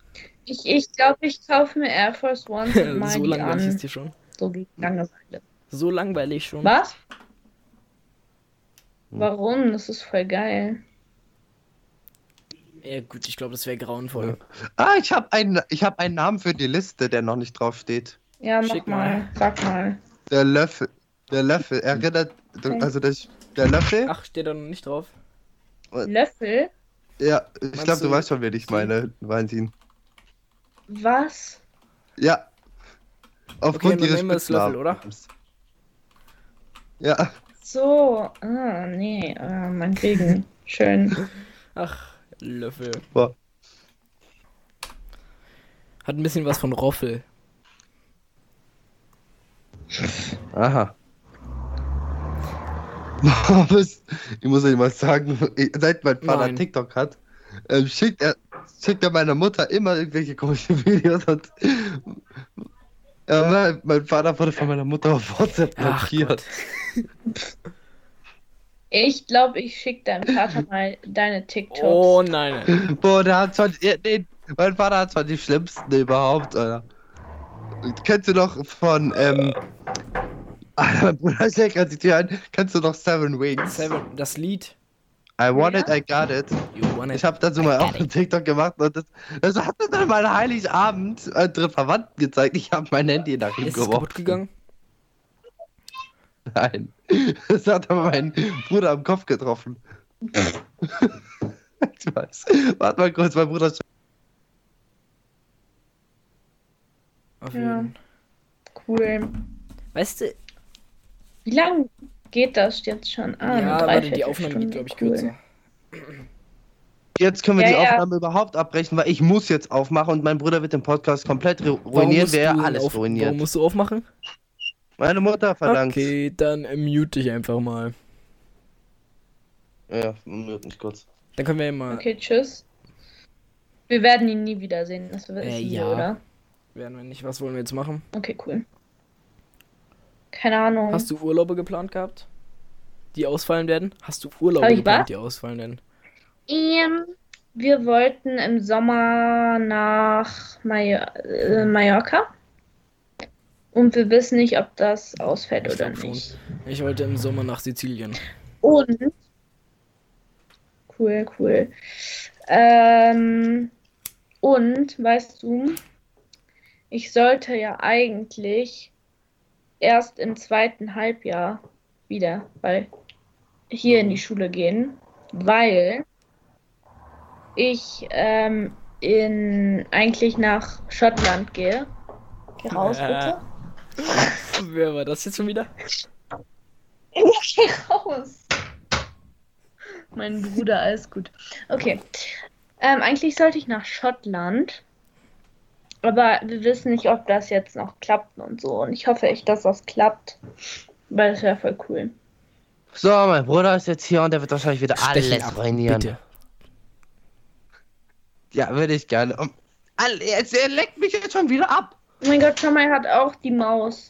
Ich glaube, ich, glaub, ich kaufe mir Air Force One so die langweilig ist dir schon. So Langeweile. So langweilig schon. Was? Hm. Warum? Das ist voll geil. Ja gut, ich glaube, das wäre grauenvoll. Ah, ich habe einen, ich hab einen Namen für die Liste, der noch nicht drauf steht. Ja, mach Schick mal. mal. Sag mal. Der Löffel. Der Löffel. Erinnert. Okay. Also das, der Löffel. Ach, steht da noch nicht drauf? Löffel? Ja, ich glaube, du du weißt schon, wen ich meine, Valentin. Was? Ja. Aufgrund Okay, dann ihres das Löffel, oder? Spitznamens. Ja. So. Ah, nee. Äh, meinetwegen. Schön. Ach, Löffel. Boah. Hat ein bisschen was von Roffel. Aha. Ich muss euch mal sagen, seit mein Vater Nein. TikTok hat, ähm, schickt er schickt er meiner Mutter immer irgendwelche komischen Videos und ja, mein, Vater wurde von meiner Mutter auf WhatsApp blockiert. Ich glaube, ich schicke deinem Vater mal deine TikToks. Oh nein. nein. Boah, der hat zwar, ja, nee, mein Vater hat zwar die schlimmsten überhaupt, Alter. Kennst du noch von, ähm, Alter, mein Bruder schlägt gerade die Tür ein. Kennst du noch Seven Wings? Seven, das Lied. I want Ja. it, I got it. You want it. Ich habe dazu mal auch einen TikTok gemacht und das, das hat mir dann mal Heiligabend anderen Verwandten gezeigt. Ich habe mein Handy nach ihm Ist es geworfen. kaputt gegangen? Nein. Das hat aber meinen Bruder am Kopf getroffen. ich weiß. Warte mal kurz, mein Bruder. Auf Ja. jeden. Cool. Weißt du, Wie lange geht das jetzt schon? Ah, ja, warte, die. Aufnahme geht, glaube ich, Cool. kürzer. Jetzt können wir Ja, die ja. Aufnahme überhaupt abbrechen, weil ich muss jetzt aufmachen und mein Bruder wird den Podcast komplett ruinieren, wer alles auf, ruiniert. Warum musst du aufmachen? Meine Mutter verlangt. Okay, dann mute ich einfach mal. Ja, mute mich kurz. Dann können wir ja mal. Okay, tschüss. Wir werden ihn nie wiedersehen, das wissen Äh, wir, ja. oder? Werden wir nicht. Was wollen wir jetzt machen? Okay, cool. Keine Ahnung. Hast du Urlaube geplant gehabt? Die ausfallen werden? Hast du Urlaube geplant, was? die ausfallen werden? Ähm, wir wollten im Sommer nach Major äh, Mallorca. Und wir wissen nicht, ob das ausfällt Ich oder glaub schon. nicht. Ich wollte im Sommer nach Sizilien. Und. Cool, cool. Ähm, und, weißt du, ich sollte ja eigentlich erst im zweiten Halbjahr wieder, weil hier in die Schule gehen, weil ich ähm, in eigentlich nach Schottland gehe. Geh raus, bitte. Wer war das jetzt schon wieder? Geh raus. Mein Bruder, alles gut. Okay. Ähm, eigentlich sollte ich nach Schottland. Aber wir wissen nicht, ob das jetzt noch klappt und so. Und ich hoffe echt, dass das klappt. Weil das wäre voll cool. So, mein Bruder ist jetzt hier und der wird wahrscheinlich wieder Stechen alles ab, ruinieren. Bitte. Ja, würde ich gerne. Um, er leckt mich jetzt schon wieder ab. Oh mein Gott, schau mal, er hat auch die Maus.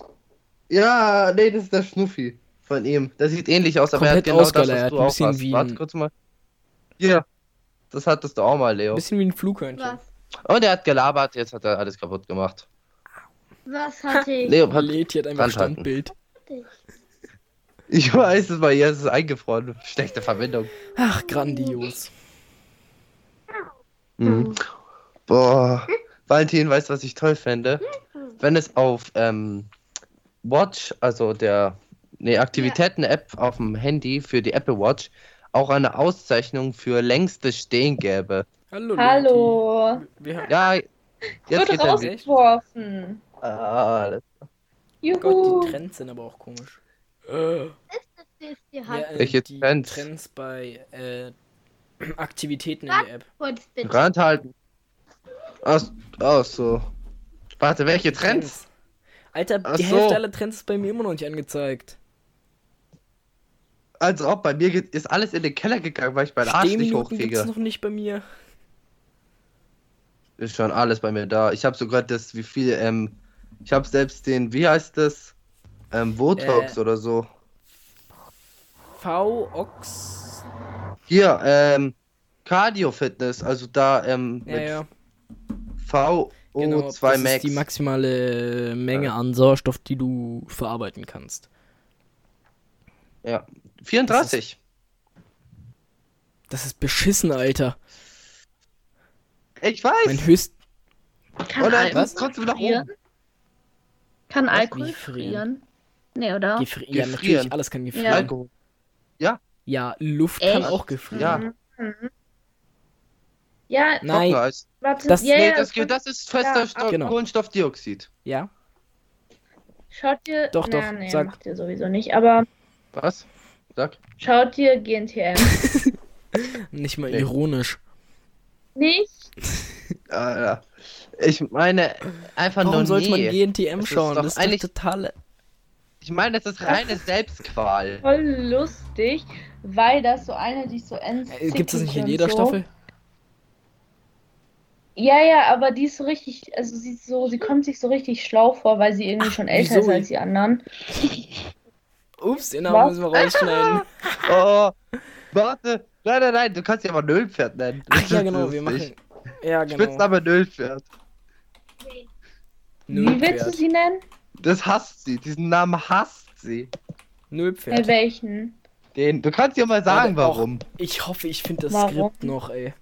Ja, nee, das ist der Schnuffi von ihm. Der sieht ähnlich aus, aber er hat Komplett genau das, was du ein auch bisschen hast. wie Warte kurz mal. Ja, das hattest du auch mal, Leo. Bisschen wie ein Flughörnchen. Was? Und er hat gelabert, jetzt hat er alles kaputt gemacht. Was hatte ich? Leo, hat, Lädt hier einfach. Standbild. ich weiß es mal, jetzt ist es eingefroren. Schlechte Verbindung. Ach, grandios. Mhm. Boah. Valentin, weißt du, was ich toll fände? Wenn es auf ähm, Watch, also der ne, Aktivitäten-App auf dem Handy für die Apple Watch, auch eine Auszeichnung für längstes Stehen gäbe. Hallo. Hallo. Wir. Ja, jetzt Wird geht rausgeworfen. Ah, alles- Juhu. Gott, die Trends sind aber auch komisch. Äh, ja, äh, Welche die Trends? Trends bei äh, Aktivitäten in der App. Rand halten. Ach, ach so. Warte, welche Trends? Alter, Ach die so. Hälfte aller Trends ist bei mir immer noch nicht angezeigt. als ob bei mir geht, ist alles in den Keller gegangen, weil ich meinen Arsch nicht gibt's hochkriege. noch nicht bei mir. Ist schon alles bei mir da. Ich habe sogar das, wie viel, ähm, ich habe selbst den, wie heißt das? Ähm, Botox Äh. oder so. V-Ox. Hier, ähm, Cardio Fitness, also da, ähm, Ja, mit ja. VO2 Genau, das ist Max. die maximale Menge an Sauerstoff, die du verarbeiten kannst. ja. 34. Das ist beschissen, Alter. Ich weiß. Mein höchst. Kann Oder Alkohol was? Trotzdem nach oben. Kann Was? Alkohol frieren? Nee, oder? Gefri ja, Gefrieren. natürlich, alles kann gefrieren. Ja. Alkohol. Ja, Luft kann Echt? auch gefrieren. Ja. Mhm. Ja, Nein, warte. Das- ja, Nee, ja, das, ist fester Ja, Stoff, genau. Kohlenstoffdioxid. ja. Schaut dir. Doch, na, doch, Nee, sag. macht ihr sowieso nicht. Aber Was? Sag. schaut dir GNTM. Nicht mal Nee. ironisch. nicht? Ah, ja. Ich meine, einfach Warum nur sollte man nee. GNTM Das ist schauen? doch Das ist eigentlich- doch total. Ich meine, das ist reine Selbstqual. Voll lustig, weil das so eine, die ist so ernst. Äh, Gibt es das nicht in jeder so. Staffel? Ja, ja, aber die ist so richtig, also sie ist so, sie kommt sich so richtig schlau vor, weil sie irgendwie Ach, schon älter ist als die anderen. Ups, den Namen Was? müssen wir rausschneiden. Oh, warte. Nein, nein, nein, du kannst ja mal Nölpferd nennen. Das Ach ja, genau, wir machen. Ja, genau. Spitzname Nölpferd. Wie willst du sie nennen? Das hasst sie. Diesen Namen hasst sie. Bei Nullpferd. welchen? Den, du kannst ja mal sagen, Warte, warum. Ich hoffe, ich finde das Warum? Skript noch, ey.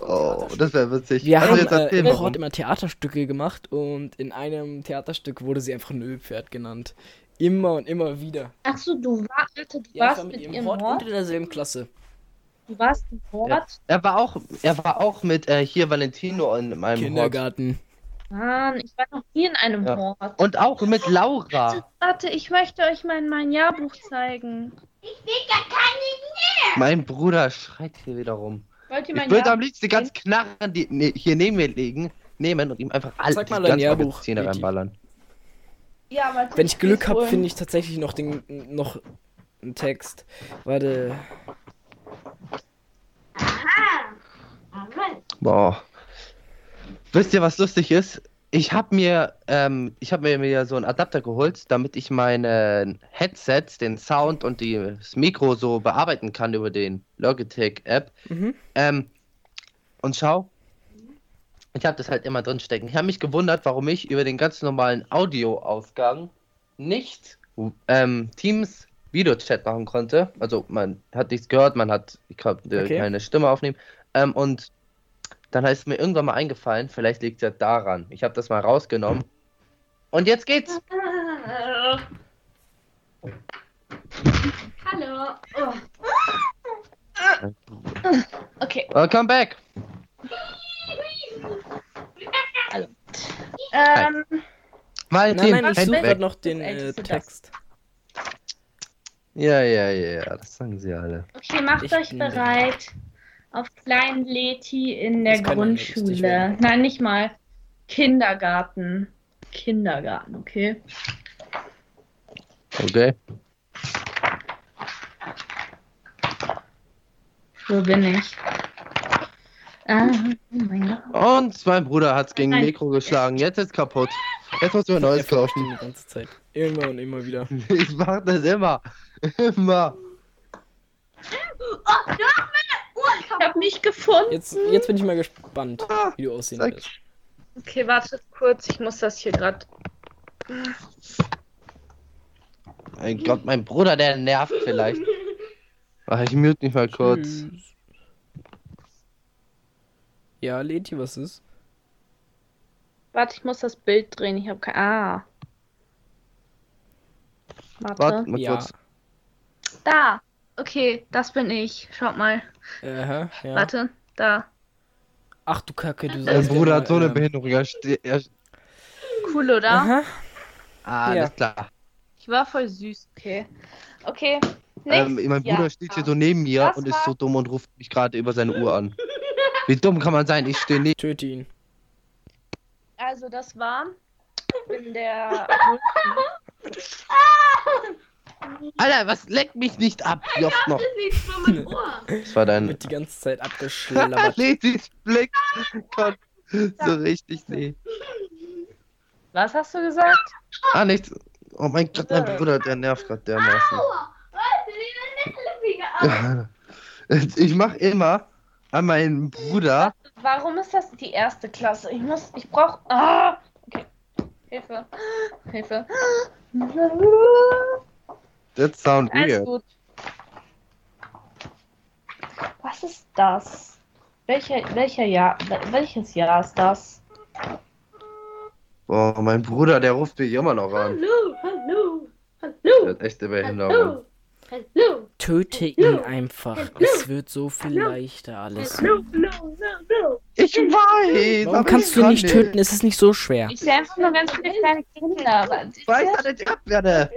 Oh, das wäre witzig. Wir also haben äh, im mal. Hort immer Theaterstücke gemacht und in einem Theaterstück wurde sie einfach Nullpferd genannt. Immer und immer wieder. Ach so, du, war, Alter, du Ja, ich warst war mit mit ihrem ihrem Hort Hort? und in derselben Klasse. Du warst im Hort? Er war auch, er war auch mit äh, hier Valentino in meinem Hort. Kindergarten. Mann, ich war noch nie in einem Ja. Hort. Und auch mit Laura. Warte, ich möchte euch mein, mein Jahrbuch zeigen. Mein Bruder schreit hier wieder rum. Wollt ihr Ich mein würde am liebsten die ganzen Knarren die, ne, hier neben mir legen, nehmen und ihm einfach alle Sag die mal ganzen Vicky. reinballern. Ja, warte, Wenn ich Glück habe, finde ich tatsächlich noch den noch einen Text. Warte. Boah. Wisst ihr, was lustig ist? Ich habe mir, ähm, ich habe mir, mir so einen Adapter geholt, damit ich meine Headsets, den Sound und die, das Mikro so bearbeiten kann über den Logitech-App. Mhm. Ähm, und schau, ich habe das halt immer drin stecken. Ich habe mich gewundert, warum ich über den ganz normalen Audioausgang nicht ähm, Teams Videochat machen konnte. Also man hat nichts gehört, man hat ich konnte Okay. keine Stimme aufnehmen. Ähm, und dann ist mir irgendwann mal eingefallen, vielleicht liegt es ja daran. Ich habe das mal rausgenommen. Und jetzt geht's. Hallo. Oh. Okay. Welcome back. Ähm, Valentin, Nein, nein, ich suche noch den äh. Text. Ja, ja, ja, ja, das sagen sie alle. okay, macht Ich euch bin bereit auf kleinen Leti in der Grundschule. Nein, nicht mal. Kindergarten. Kindergarten, okay? Okay. Wo bin ich? Ah, oh mein Gott. Und mein Bruder hat's gegen Nein. Mikro geschlagen. Jetzt ist kaputt. Jetzt muss mir Der neues kaufen. die ganze Zeit. Immer und immer wieder. Ich mach das immer. Immer. Ich hab mich gefunden. Jetzt, jetzt bin ich mal gespannt, Ah, wie du aussehen Sag. wirst. Okay, wartet kurz. Ich muss das hier gerade. Mein Gott, mein Bruder, der nervt vielleicht. Ach, ich mute mich mal kurz. Tschüss. Ja, Leti, was ist? Warte, ich muss das Bild drehen. Ich habe kein. Ah. Warte. Warte mal Ja. kurz. Da. Okay, das bin ich. Schaut mal. Aha, ja. Warte. Da. Ach du Kacke, du Mein sagst Bruder hat so eine ähm, Behinderung. Er ste- er Cool, oder? Aha. ah, Ja. alles klar. Ich war voll süß. Okay. Okay. Ähm, nächstes mein Bruder Jahr. steht hier so neben mir Das und ist war- so dumm und ruft mich gerade über seine Uhr an. Wie dumm kann man sein? Ich stehe nicht. Töte ihn. Also, das war in der. Alter, was leckt mich nicht ab? Wie oft noch? Das vor meinem Ohr. Das war dein. Wird die ganze Zeit abgeschlabbert. Lesis Blick. Gott. So richtig, nee. Was hast du gesagt? Ah, nichts. Oh mein Gott, mein Bruder, der nervt gerade dermaßen. Ich mach immer an meinen Bruder. Warum ist das die erste Klasse? Ich muss, ich brauch. Ah! Okay. Hilfe. Hilfe. That sound Alles weird. gut. Was ist das? Welcher, welcher Jahr, wel- welches Jahr ist das? Boah, mein Bruder, der ruft mich immer noch an. Hallo, hallo, hallo, hat echte Behinderung. hallo, hallo, Töte ihn einfach. Es wird so viel leichter alles. Ich weiß! Warum aber kannst ich du kann nicht töten? Es ist nicht so schwer. Ich sehe einfach nur ganz viele kleine Kinder. aber- Ich weiß, dass ich ab werde.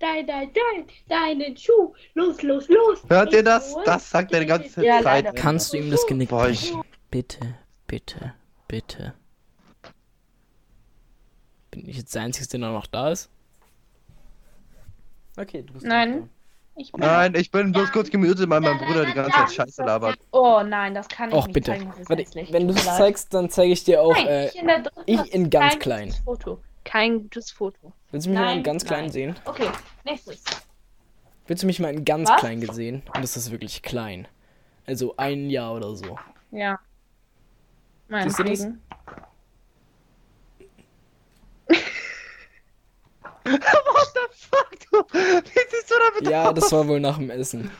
Dein, dein, dein, deinen Schuh. Los, los, los. Hört ihr das? Das sagt er die ganze Ja, Zeit. leider. Kannst du ihm das Genick brechen? Bitte, bitte, bitte. Bin ich jetzt der Einzige, der noch da ist? Okay, du bist Nein. Ich bin Nein, ich bin bloß kurz gemutet, weil mein Bruder die ganze Zeit Scheiße labert. Oh nein, das kann ich Och, nicht bitte. zeigen. Das ist Warte, hässlich. wenn du es zeigst, dann zeige ich dir auch. Nein, Äh, ich in der dritten ich in ganz Kein klein. gutes Foto. Kein gutes Foto. willst du mich mal in ganz klein nein. sehen? Okay, nächstes. Willst du mich mal in ganz Was? klein gesehen? Und das ist wirklich klein. Also ein Jahr oder so. Ja. Siehst du das? Meinetwegen. What the fuck, du? Wie siehst du damit Ja, aus? das war wohl nach dem Essen.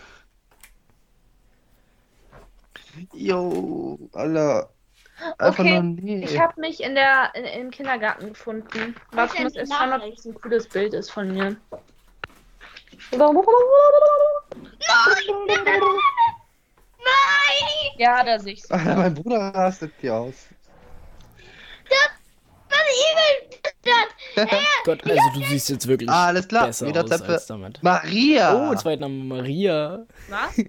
Jo, Alter. Einfach Okay, nee. Ich habe mich in der in, im Kindergarten gefunden. Ich muss erst schauen, ob das ein cooles Bild ist von mir. Nein! Ja, da sehe ich's. Alter, mein Bruder rastet hier aus. Das Igel! Gott, also du siehst jetzt wirklich Alles klar, besser wieder aus als damit. Maria! Oh, Zweitname Maria. Was?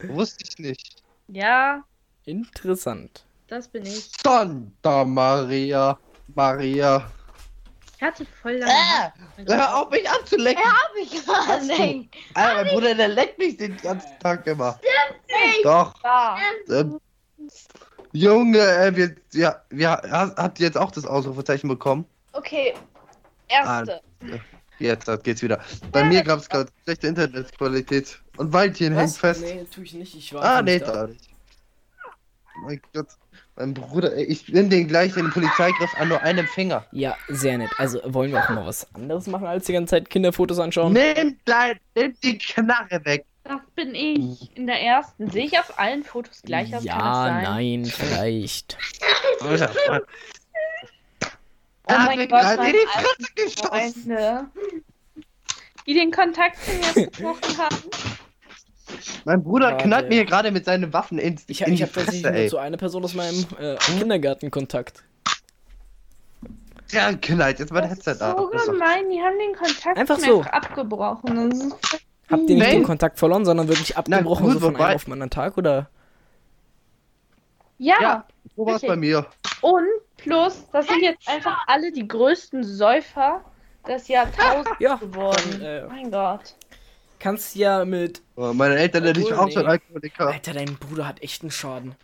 Wusste ich nicht. Ja, Interessant. das bin ich. Santa Maria. Maria. Ich hatte voll lange. Äh, hör auf mich anzulecken. Hab ich gar nicht. Alter, mein Bruder, der leckt mich den ganzen Tag immer. Doch. Da. Ähm, Junge, äh, wir, ja, wir, habt ihr jetzt auch das Ausrufezeichen bekommen? Okay. Erste. Jetzt, das geht's wieder. Bei mir gab es gerade schlechte Internetqualität. Und Weilchen hängt fest. Nee, tue ich nicht. Ich war ah, nee, da. nicht. Mein Gott. Mein Bruder, ey, ich bin den gleich in den Polizeigriff an nur einem Finger. Ja, sehr nett. Also wollen wir auch mal was anderes machen, als die ganze Zeit Kinderfotos anschauen? Nimm, dein, nimm die Knarre weg. Das bin ich. In der ersten. Sehe ich auf allen Fotos gleich aus? Kann das ja, sein? nein, vielleicht. Mann. Oh Er hat mein mir Gott, gerade mein in die Fresse geschossen. Freunde. Die den Kontakt zu mir gebrochen haben. Mein Bruder Warte. knallt mir gerade mit seinen Waffen ins, Ich, in ich habe tatsächlich nur zu einer Person aus meinem äh, Kindergarten Kontakt. Ja, knallt jetzt mein Das Headset ist ab. so Das gemein. Die haben den Kontakt Einfach so. abgebrochen. Das ist Habt ihr nicht Nee. den Kontakt verloren, sondern wirklich abgebrochen, gut, so von einem auf den anderen Tag, oder? Ja. Ja. So war's Wirklich. bei mir. Und plus, das sind jetzt einfach alle die größten Säufer des Jahrtausends Ja, geworden. äh, mein Gott. Kannst ja mit. Oh, meine Eltern nenne ich Obwohl, auch schon nee. Alkoholiker. Alter, dein Bruder hat echt einen Schaden.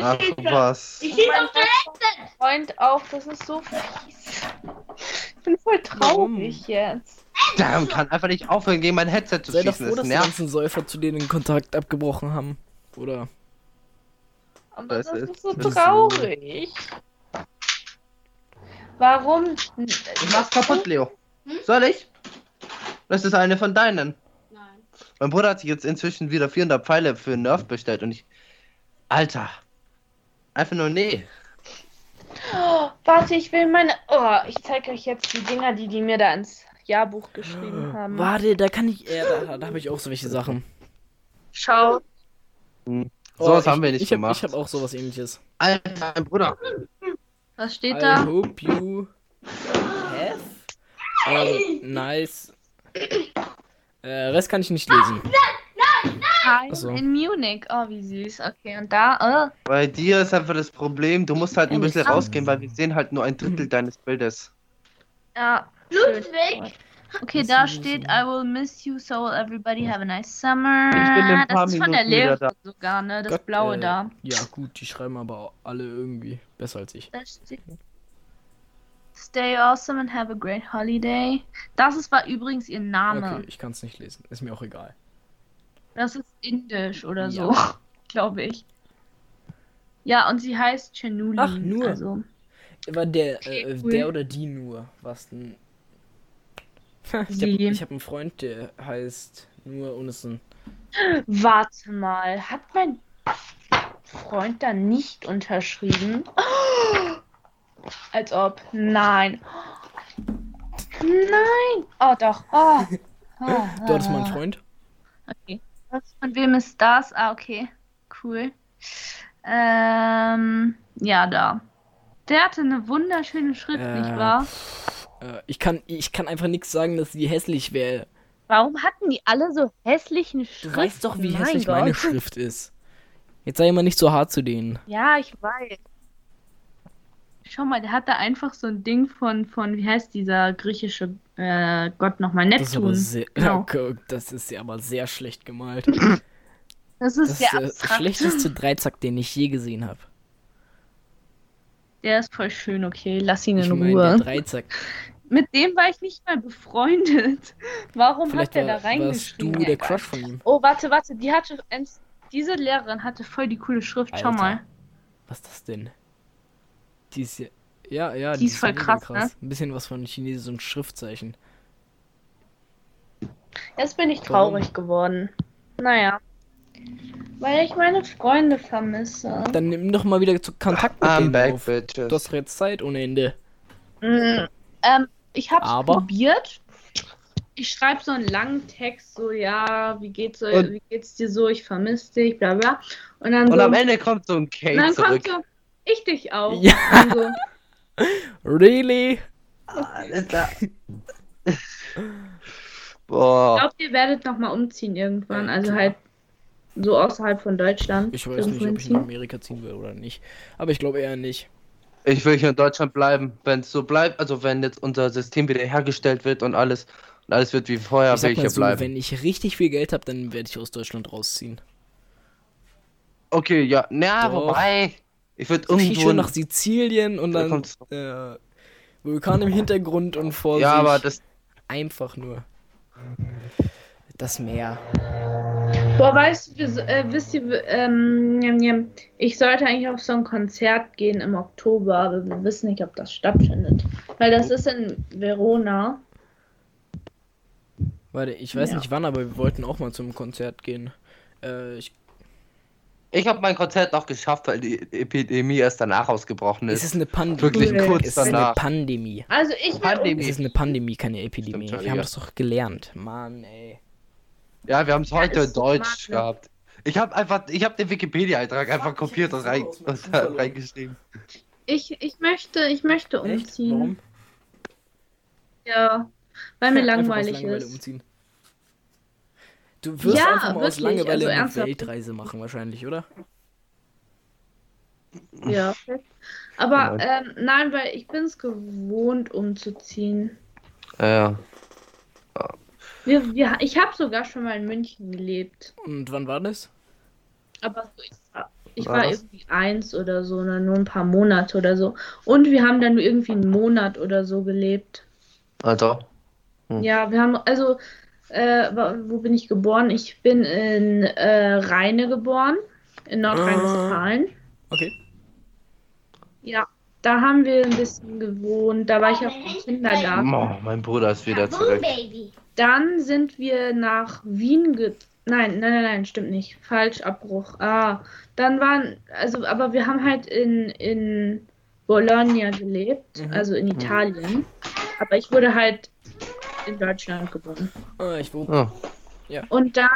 Ach was. Ich Mein auf der Headset. Freund auch, das ist so fies. Ich bin voll traurig jetzt. Damn, kann einfach nicht aufhören, gegen mein Headset zu Sei doch schießen. froh, Das dass die ganzen Säufer zu denen den Kontakt abgebrochen haben. Oder? Aber Das das, ist- ist so traurig. Warum? Ich mach's kaputt, Leo. Soll ich? Das ist eine von deinen. Nein. Mein Bruder hat sich jetzt inzwischen wieder 400 Pfeile für Nerf bestellt und ich. Alter. Einfach nur nee. Oh, warte, ich will meine. Oh, ich zeige euch jetzt die Dinger, die die mir da ins Jahrbuch geschrieben haben. Warte, da kann ich. Ja, da, da habe ich auch so welche Sachen. Schau. Sowas Oh, haben wir ich, nicht ich hab, gemacht. Ich habe auch sowas ähnliches. Alter, mein Bruder. Was steht I da? hope you have a nice. Äh, Rest kann ich nicht lesen. Time Ach so. in Munich. Oh, wie süß. Okay, und da. Bei dir ist einfach das Problem, du musst halt ein bisschen rausgehen, weil wir sehen halt nur ein Drittel deines Bildes. Oh, ja. Ludwig. Okay, da steht? I will miss you, so will everybody have a nice summer. Ich bin in ein paar das ist von der Lehrerin sogar, ne? Das Gott, blaue äh, da. Ja, gut, die schreiben aber alle irgendwie besser als ich. Stay awesome and have a great holiday. Das ist, war übrigens ihr Name. Okay, ich kann es nicht lesen. Ist mir auch egal. Das ist indisch oder Ja. so, glaube ich. Ja, und sie heißt Chenuli. Ach, nur. Also, War der, Okay, äh, cool. der oder die nur? Was denn? ich habe hab einen Freund, der heißt nur ein. warte mal. Hat mein Freund da nicht unterschrieben? Als ob. Nein. Nein. Oh, doch. Oh. Oh, Du hattest mal einen Freund? Okay. Was, von wem ist das? Ah, okay. Cool. Ähm, ja, da. Der hatte eine wunderschöne Schrift, Äh, nicht wahr? Äh, ich, kann, ich kann einfach nichts sagen, dass sie hässlich wäre. Warum hatten die alle so hässlichen Du Schriften? weißt doch, wie Mein hässlich Gott. meine Schrift ist. Jetzt sei immer nicht so hart zu denen. Ja, ich weiß. Schau mal, der hat da einfach so ein Ding von, von wie heißt dieser griechische äh, Gott nochmal? Das ist aber Neptun. sehr, Genau. das ist ja aber sehr schlecht gemalt. Das ist Das ist der abstrakt. schlechteste Dreizack, den ich je gesehen habe. Der ist voll schön, okay. Lass ihn in Ich meine, Ruhe. der Dreizack. Mit dem war ich nicht mal befreundet. Warum Vielleicht hat der war, da warst du reingeschrieben? der Crush von ihm. Oh, warte, warte. Die hatte. Diese Lehrerin hatte voll die coole Schrift. Schau Alter. mal. Was ist das denn? Die ist ja. Ja, ja, Die ist voll mega krass, ne? Ein bisschen was von chinesischen Schriftzeichen. Jetzt bin ich traurig geworden. Naja. Weil ich meine Freunde vermisse. Dann nimm doch mal wieder zu Kontakt mit I'm denen back, auf. bitches. Du hast jetzt Zeit ohne Ende. Mm, ähm, ich hab's Aber? probiert. Ich schreibe so einen langen Text, so, ja, wie geht's, so, wie geht's dir so, ich vermisse dich, bla bla. Und dann Und so, am Ende kommt so ein und Kate dann zurück. kommt so, ich dich auch. Ja. So, Really? Alles klar. Boah. glaubt ihr werdet nochmal umziehen irgendwann, also halt so außerhalb von Deutschland. Ich weiß nicht, ob ich nach. Amerika ziehen will oder nicht. Aber ich glaube eher nicht. Ich will hier in Deutschland bleiben. Wenn es so bleibt, also wenn jetzt unser System wieder hergestellt wird und alles und alles wird wie vorher, ich will ich hier so, bleiben. wenn ich richtig viel Geld habe, dann werde ich aus Deutschland rausziehen. Okay, ja. Na, Doch. wobei. Ich würde irgendwo. schön nach Sizilien und Da dann äh, Vulkan im Hintergrund und vor ja, sich aber das. einfach nur das Meer. Boah, weißt du, wir- äh, wisst ihr, ähm, ich sollte eigentlich auf so ein Konzert gehen im Oktober, aber wir wissen nicht, ob das stattfindet. Weil das ist in Verona. Warte, ich weiß Ja. nicht wann, aber wir wollten auch mal zum Konzert gehen. Äh, ich, Ich habe mein Konzert noch geschafft, weil die Epidemie erst danach ausgebrochen es ist. ist eine Pandemie. Wirklich Cool. kurz Es ist eine danach. Pandemie. Also ich Pandemie. Es ist eine Pandemie, keine Epidemie. Stimmt Wir haben das doch gelernt. Mann, ey. Ja, wir haben es heute in Deutsch gehabt. Ich habe einfach, ich habe den Wikipedia-Eintrag einfach kopiert und, rein, und reingeschrieben. ich, ich möchte, ich möchte Echt? umziehen. Warum? Ja, weil mir langweilig Langeweile ist. umziehen. Du wirst Ja, einfach mal aus wirklich, Langeweile also eine. Weltreise machen wahrscheinlich, oder? Ja. Aber ähm, nein, weil ich bin es gewohnt, umzuziehen. Ja. Wir, wir, ich habe sogar schon mal in München gelebt. Und wann war das? Aber so, ich, war- ich War war irgendwie eins oder so, oder nur ein paar Monate oder so. Und wir haben dann nur irgendwie einen Monat oder so gelebt. Also. Hm. Ja, wir haben, also, äh, wo bin ich geboren? Ich bin in äh, Rheine geboren, in Nordrhein-Westfalen. Okay. Ja, da haben wir ein bisschen gewohnt. Da war ich auch im Kindergarten. Oh, mein Bruder ist wieder zurück. Dann sind wir nach Wien ge... Nein, nein, nein, nein, stimmt nicht. Falsch, Abbruch. Ah, dann waren, also, aber wir haben halt in, in Bologna gelebt, Mhm. also in Italien. Aber ich wurde halt in Deutschland geboren. Ah, ich wohne. Oh. Und dann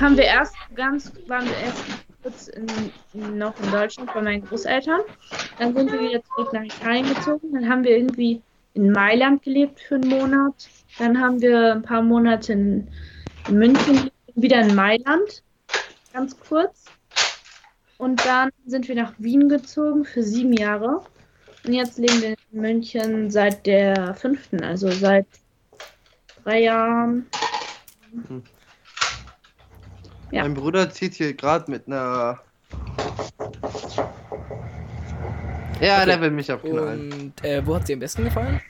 haben wir erst ganz, waren wir erst kurz in, noch in Deutschland bei meinen Großeltern. Dann sind wir wieder zurück nach Italien gezogen. Dann haben wir irgendwie in Mailand gelebt für einen Monat. Dann haben wir ein paar Monate in, in München wieder in Mailand, ganz kurz. Und dann sind wir nach Wien gezogen für sieben Jahre. Und jetzt leben wir in München seit der fünften, also seit drei Jahren. Ja. Mein Bruder zieht hier gerade mit einer. Ja, Okay. der will mich abknallen. Und äh, wo hat sie am besten gefallen?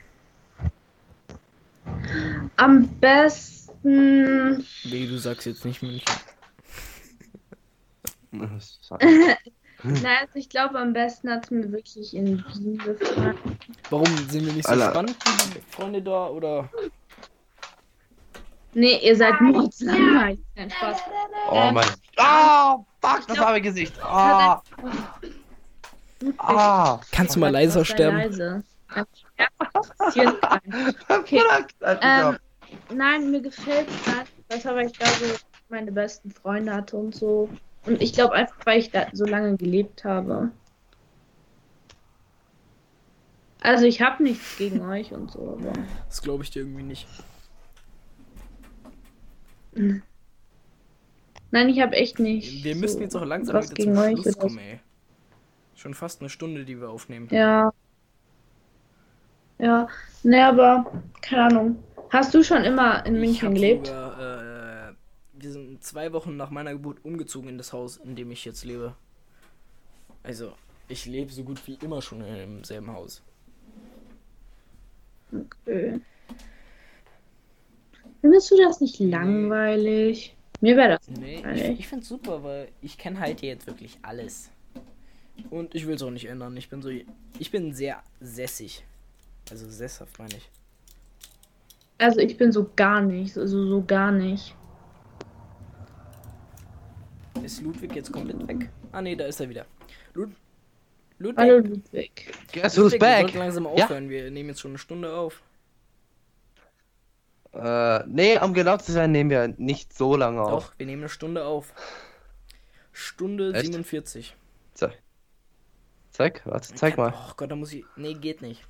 Am besten. Wie du sagst jetzt nicht München. Nein, also ich glaube, am besten hat es mir wirklich in Wien gefallen. Warum sind wir nicht so Alter. spannend, Freunde da oder? Nee, ihr seid mordslangweilig. Kein Spaß. Oh mein. Ah, fuck, das war mein Gesicht. Es Ah, ah. Kannst du mal leiser sterben? Leise. Okay. Ähm, nein, mir gefällt besser, weil ich da so meine besten Freunde hatte und so. Und ich glaube einfach, weil ich da so lange gelebt habe. Also ich habe nichts gegen euch und so, aber. Das glaube ich dir irgendwie nicht. Nein, ich habe echt nicht. Wir so müssen jetzt auch langsam wieder zum Schluss kommen, ey. Schon fast eine Stunde, die wir aufnehmen. Ja. Ja. Ne, aber keine Ahnung. Hast du schon immer in Ich München gelebt? Sogar, äh, wir sind zwei Wochen nach meiner Geburt umgezogen in das Haus, in dem ich jetzt lebe. Also, ich lebe so gut wie immer schon im selben Haus. Okay. Findest du das nicht langweilig? Mir wäre das Nee, ich, langweilig. ich find's super, weil ich kenne halt hier jetzt wirklich alles. Und ich will es auch nicht ändern. Ich bin so. Ich bin sehr sässig. Also sesshaft meine ich. Also ich bin so gar nicht, also so gar nicht. Ist Ludwig jetzt komplett weg? Ah nee, da ist er wieder. Lud Ludwig, Hallo Ludwig. Guess who's Ludwig, wir back? sollten langsam Ja. aufhören. Wir nehmen jetzt schon eine Stunde auf. Äh, nee, um genau zu sein, nehmen wir nicht so lange auf. Doch, wir nehmen eine Stunde auf. Stunde Echt? 47. Zeig. Zeig, warte, zeig mal. Oh Gott, da muss ich. Nee, geht nicht.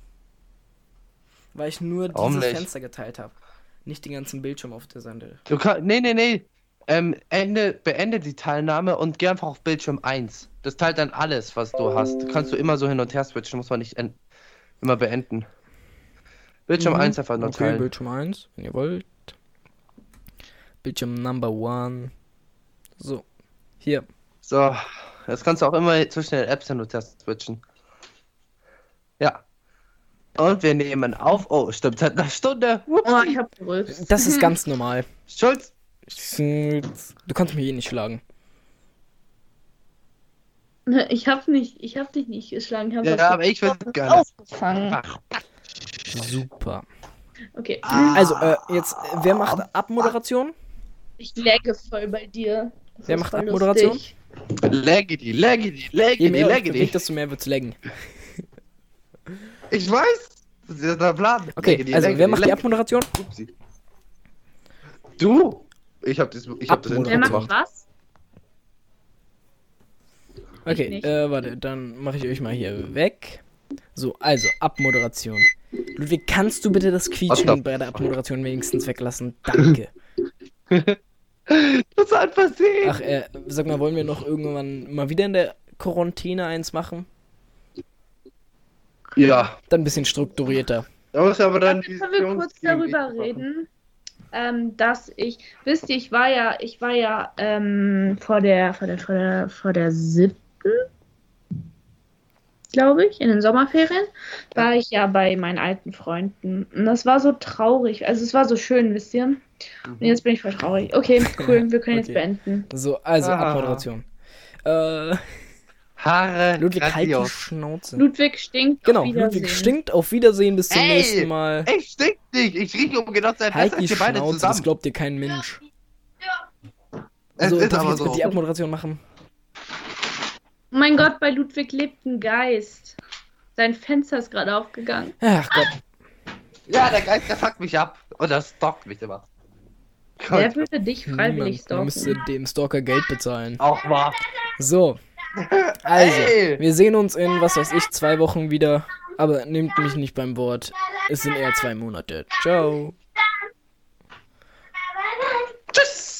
Weil ich nur Warum dieses nicht? Fenster geteilt habe. Nicht den ganzen Bildschirm auf der Seite. Du kannst. Nee, nee, nee. Ähm, Ende, beende die Teilnahme und geh einfach auf Bildschirm 1. Das teilt dann alles, was du hast. Kannst du immer so hin und her switchen, muss man nicht immer beenden. Bildschirm Mhm. 1 einfach nur Okay, teilen. Bildschirm 1, wenn ihr wollt. Bildschirm Number 1. So. Hier. So, jetzt kannst du auch immer zwischen den Apps hin und her switchen. Ja. Und wir nehmen auf. Oh, stimmt, seit einer Stunde. Oh, ich hab gerülpst. Das ist ganz normal. Schulz. Du kannst mich eh nicht schlagen. Ich hab nicht, ich hab dich nicht geschlagen. Ich hab Ja, das aber ich würde gerne. aufgefangen. Ach, Super. Okay. Also, äh, jetzt, äh, wer macht Abmoderation? Ich lagge voll bei dir. Das Wer macht Abmoderation? lustig. Leggedy, leggedy, Je mehr ich bewegt, leggedy. desto mehr wird's laggen. Ich weiß. Das ist der Plan. Okay, Leggedy, also wer leggedy, macht die leggedy. Abmoderation? Upsi. Du? Ich hab das, ich hab das Abmoderation. Wer Intro macht gemacht. was? Okay, nicht. äh, warte, dann mache ich euch mal hier weg. So, also, Abmoderation. Ludwig, kannst du bitte das Quietschen bei der Abmoderation wenigstens weglassen? Danke. Das hat versehen. Ach, äh, sag mal, wollen wir noch irgendwann mal wieder in der Quarantäne eins machen? Ja. Dann ein bisschen strukturierter. Da muss aber dann Können wir kurz darüber reden, ähm, dass ich, wisst ihr, ich war ja, ich war ja ähm, vor der, vor der, vor der, vor der siebten, glaube ich, in den Sommerferien, war ich ja bei meinen alten Freunden. Und das war so traurig. Also es war so schön, wisst ihr? Und jetzt bin ich voll traurig. Okay, cool, wir können jetzt Okay. beenden. So, also, Ah. Abmoderation. Äh, Haare. Ludwig, halt die. Schnauze. Ludwig stinkt. Genau, auf Wiedersehen. Ludwig stinkt. Auf Wiedersehen, bis zum Ey! nächsten Mal. Ich stink nicht. Ich rieche um genau sein Halt die Schnauze, das zusammen. glaubt dir kein Mensch. Es So, ist darf ich jetzt so. die Abmoderation machen? Mein Gott, bei Ludwig lebt ein Geist. Sein Fenster ist gerade aufgegangen. Ach Gott. Ja, der Geist, der fuckt mich ab. Und das stalkt mich immer. Gott. Der würde dich freiwillig stalken. Man müsste dem Stalker Geld bezahlen. Auch wahr. So. Also, hey. wir sehen uns in, was weiß ich, zwei Wochen wieder. Aber nehmt mich nicht beim Wort. Es sind eher zwei Monate. Ciao. Tschüss.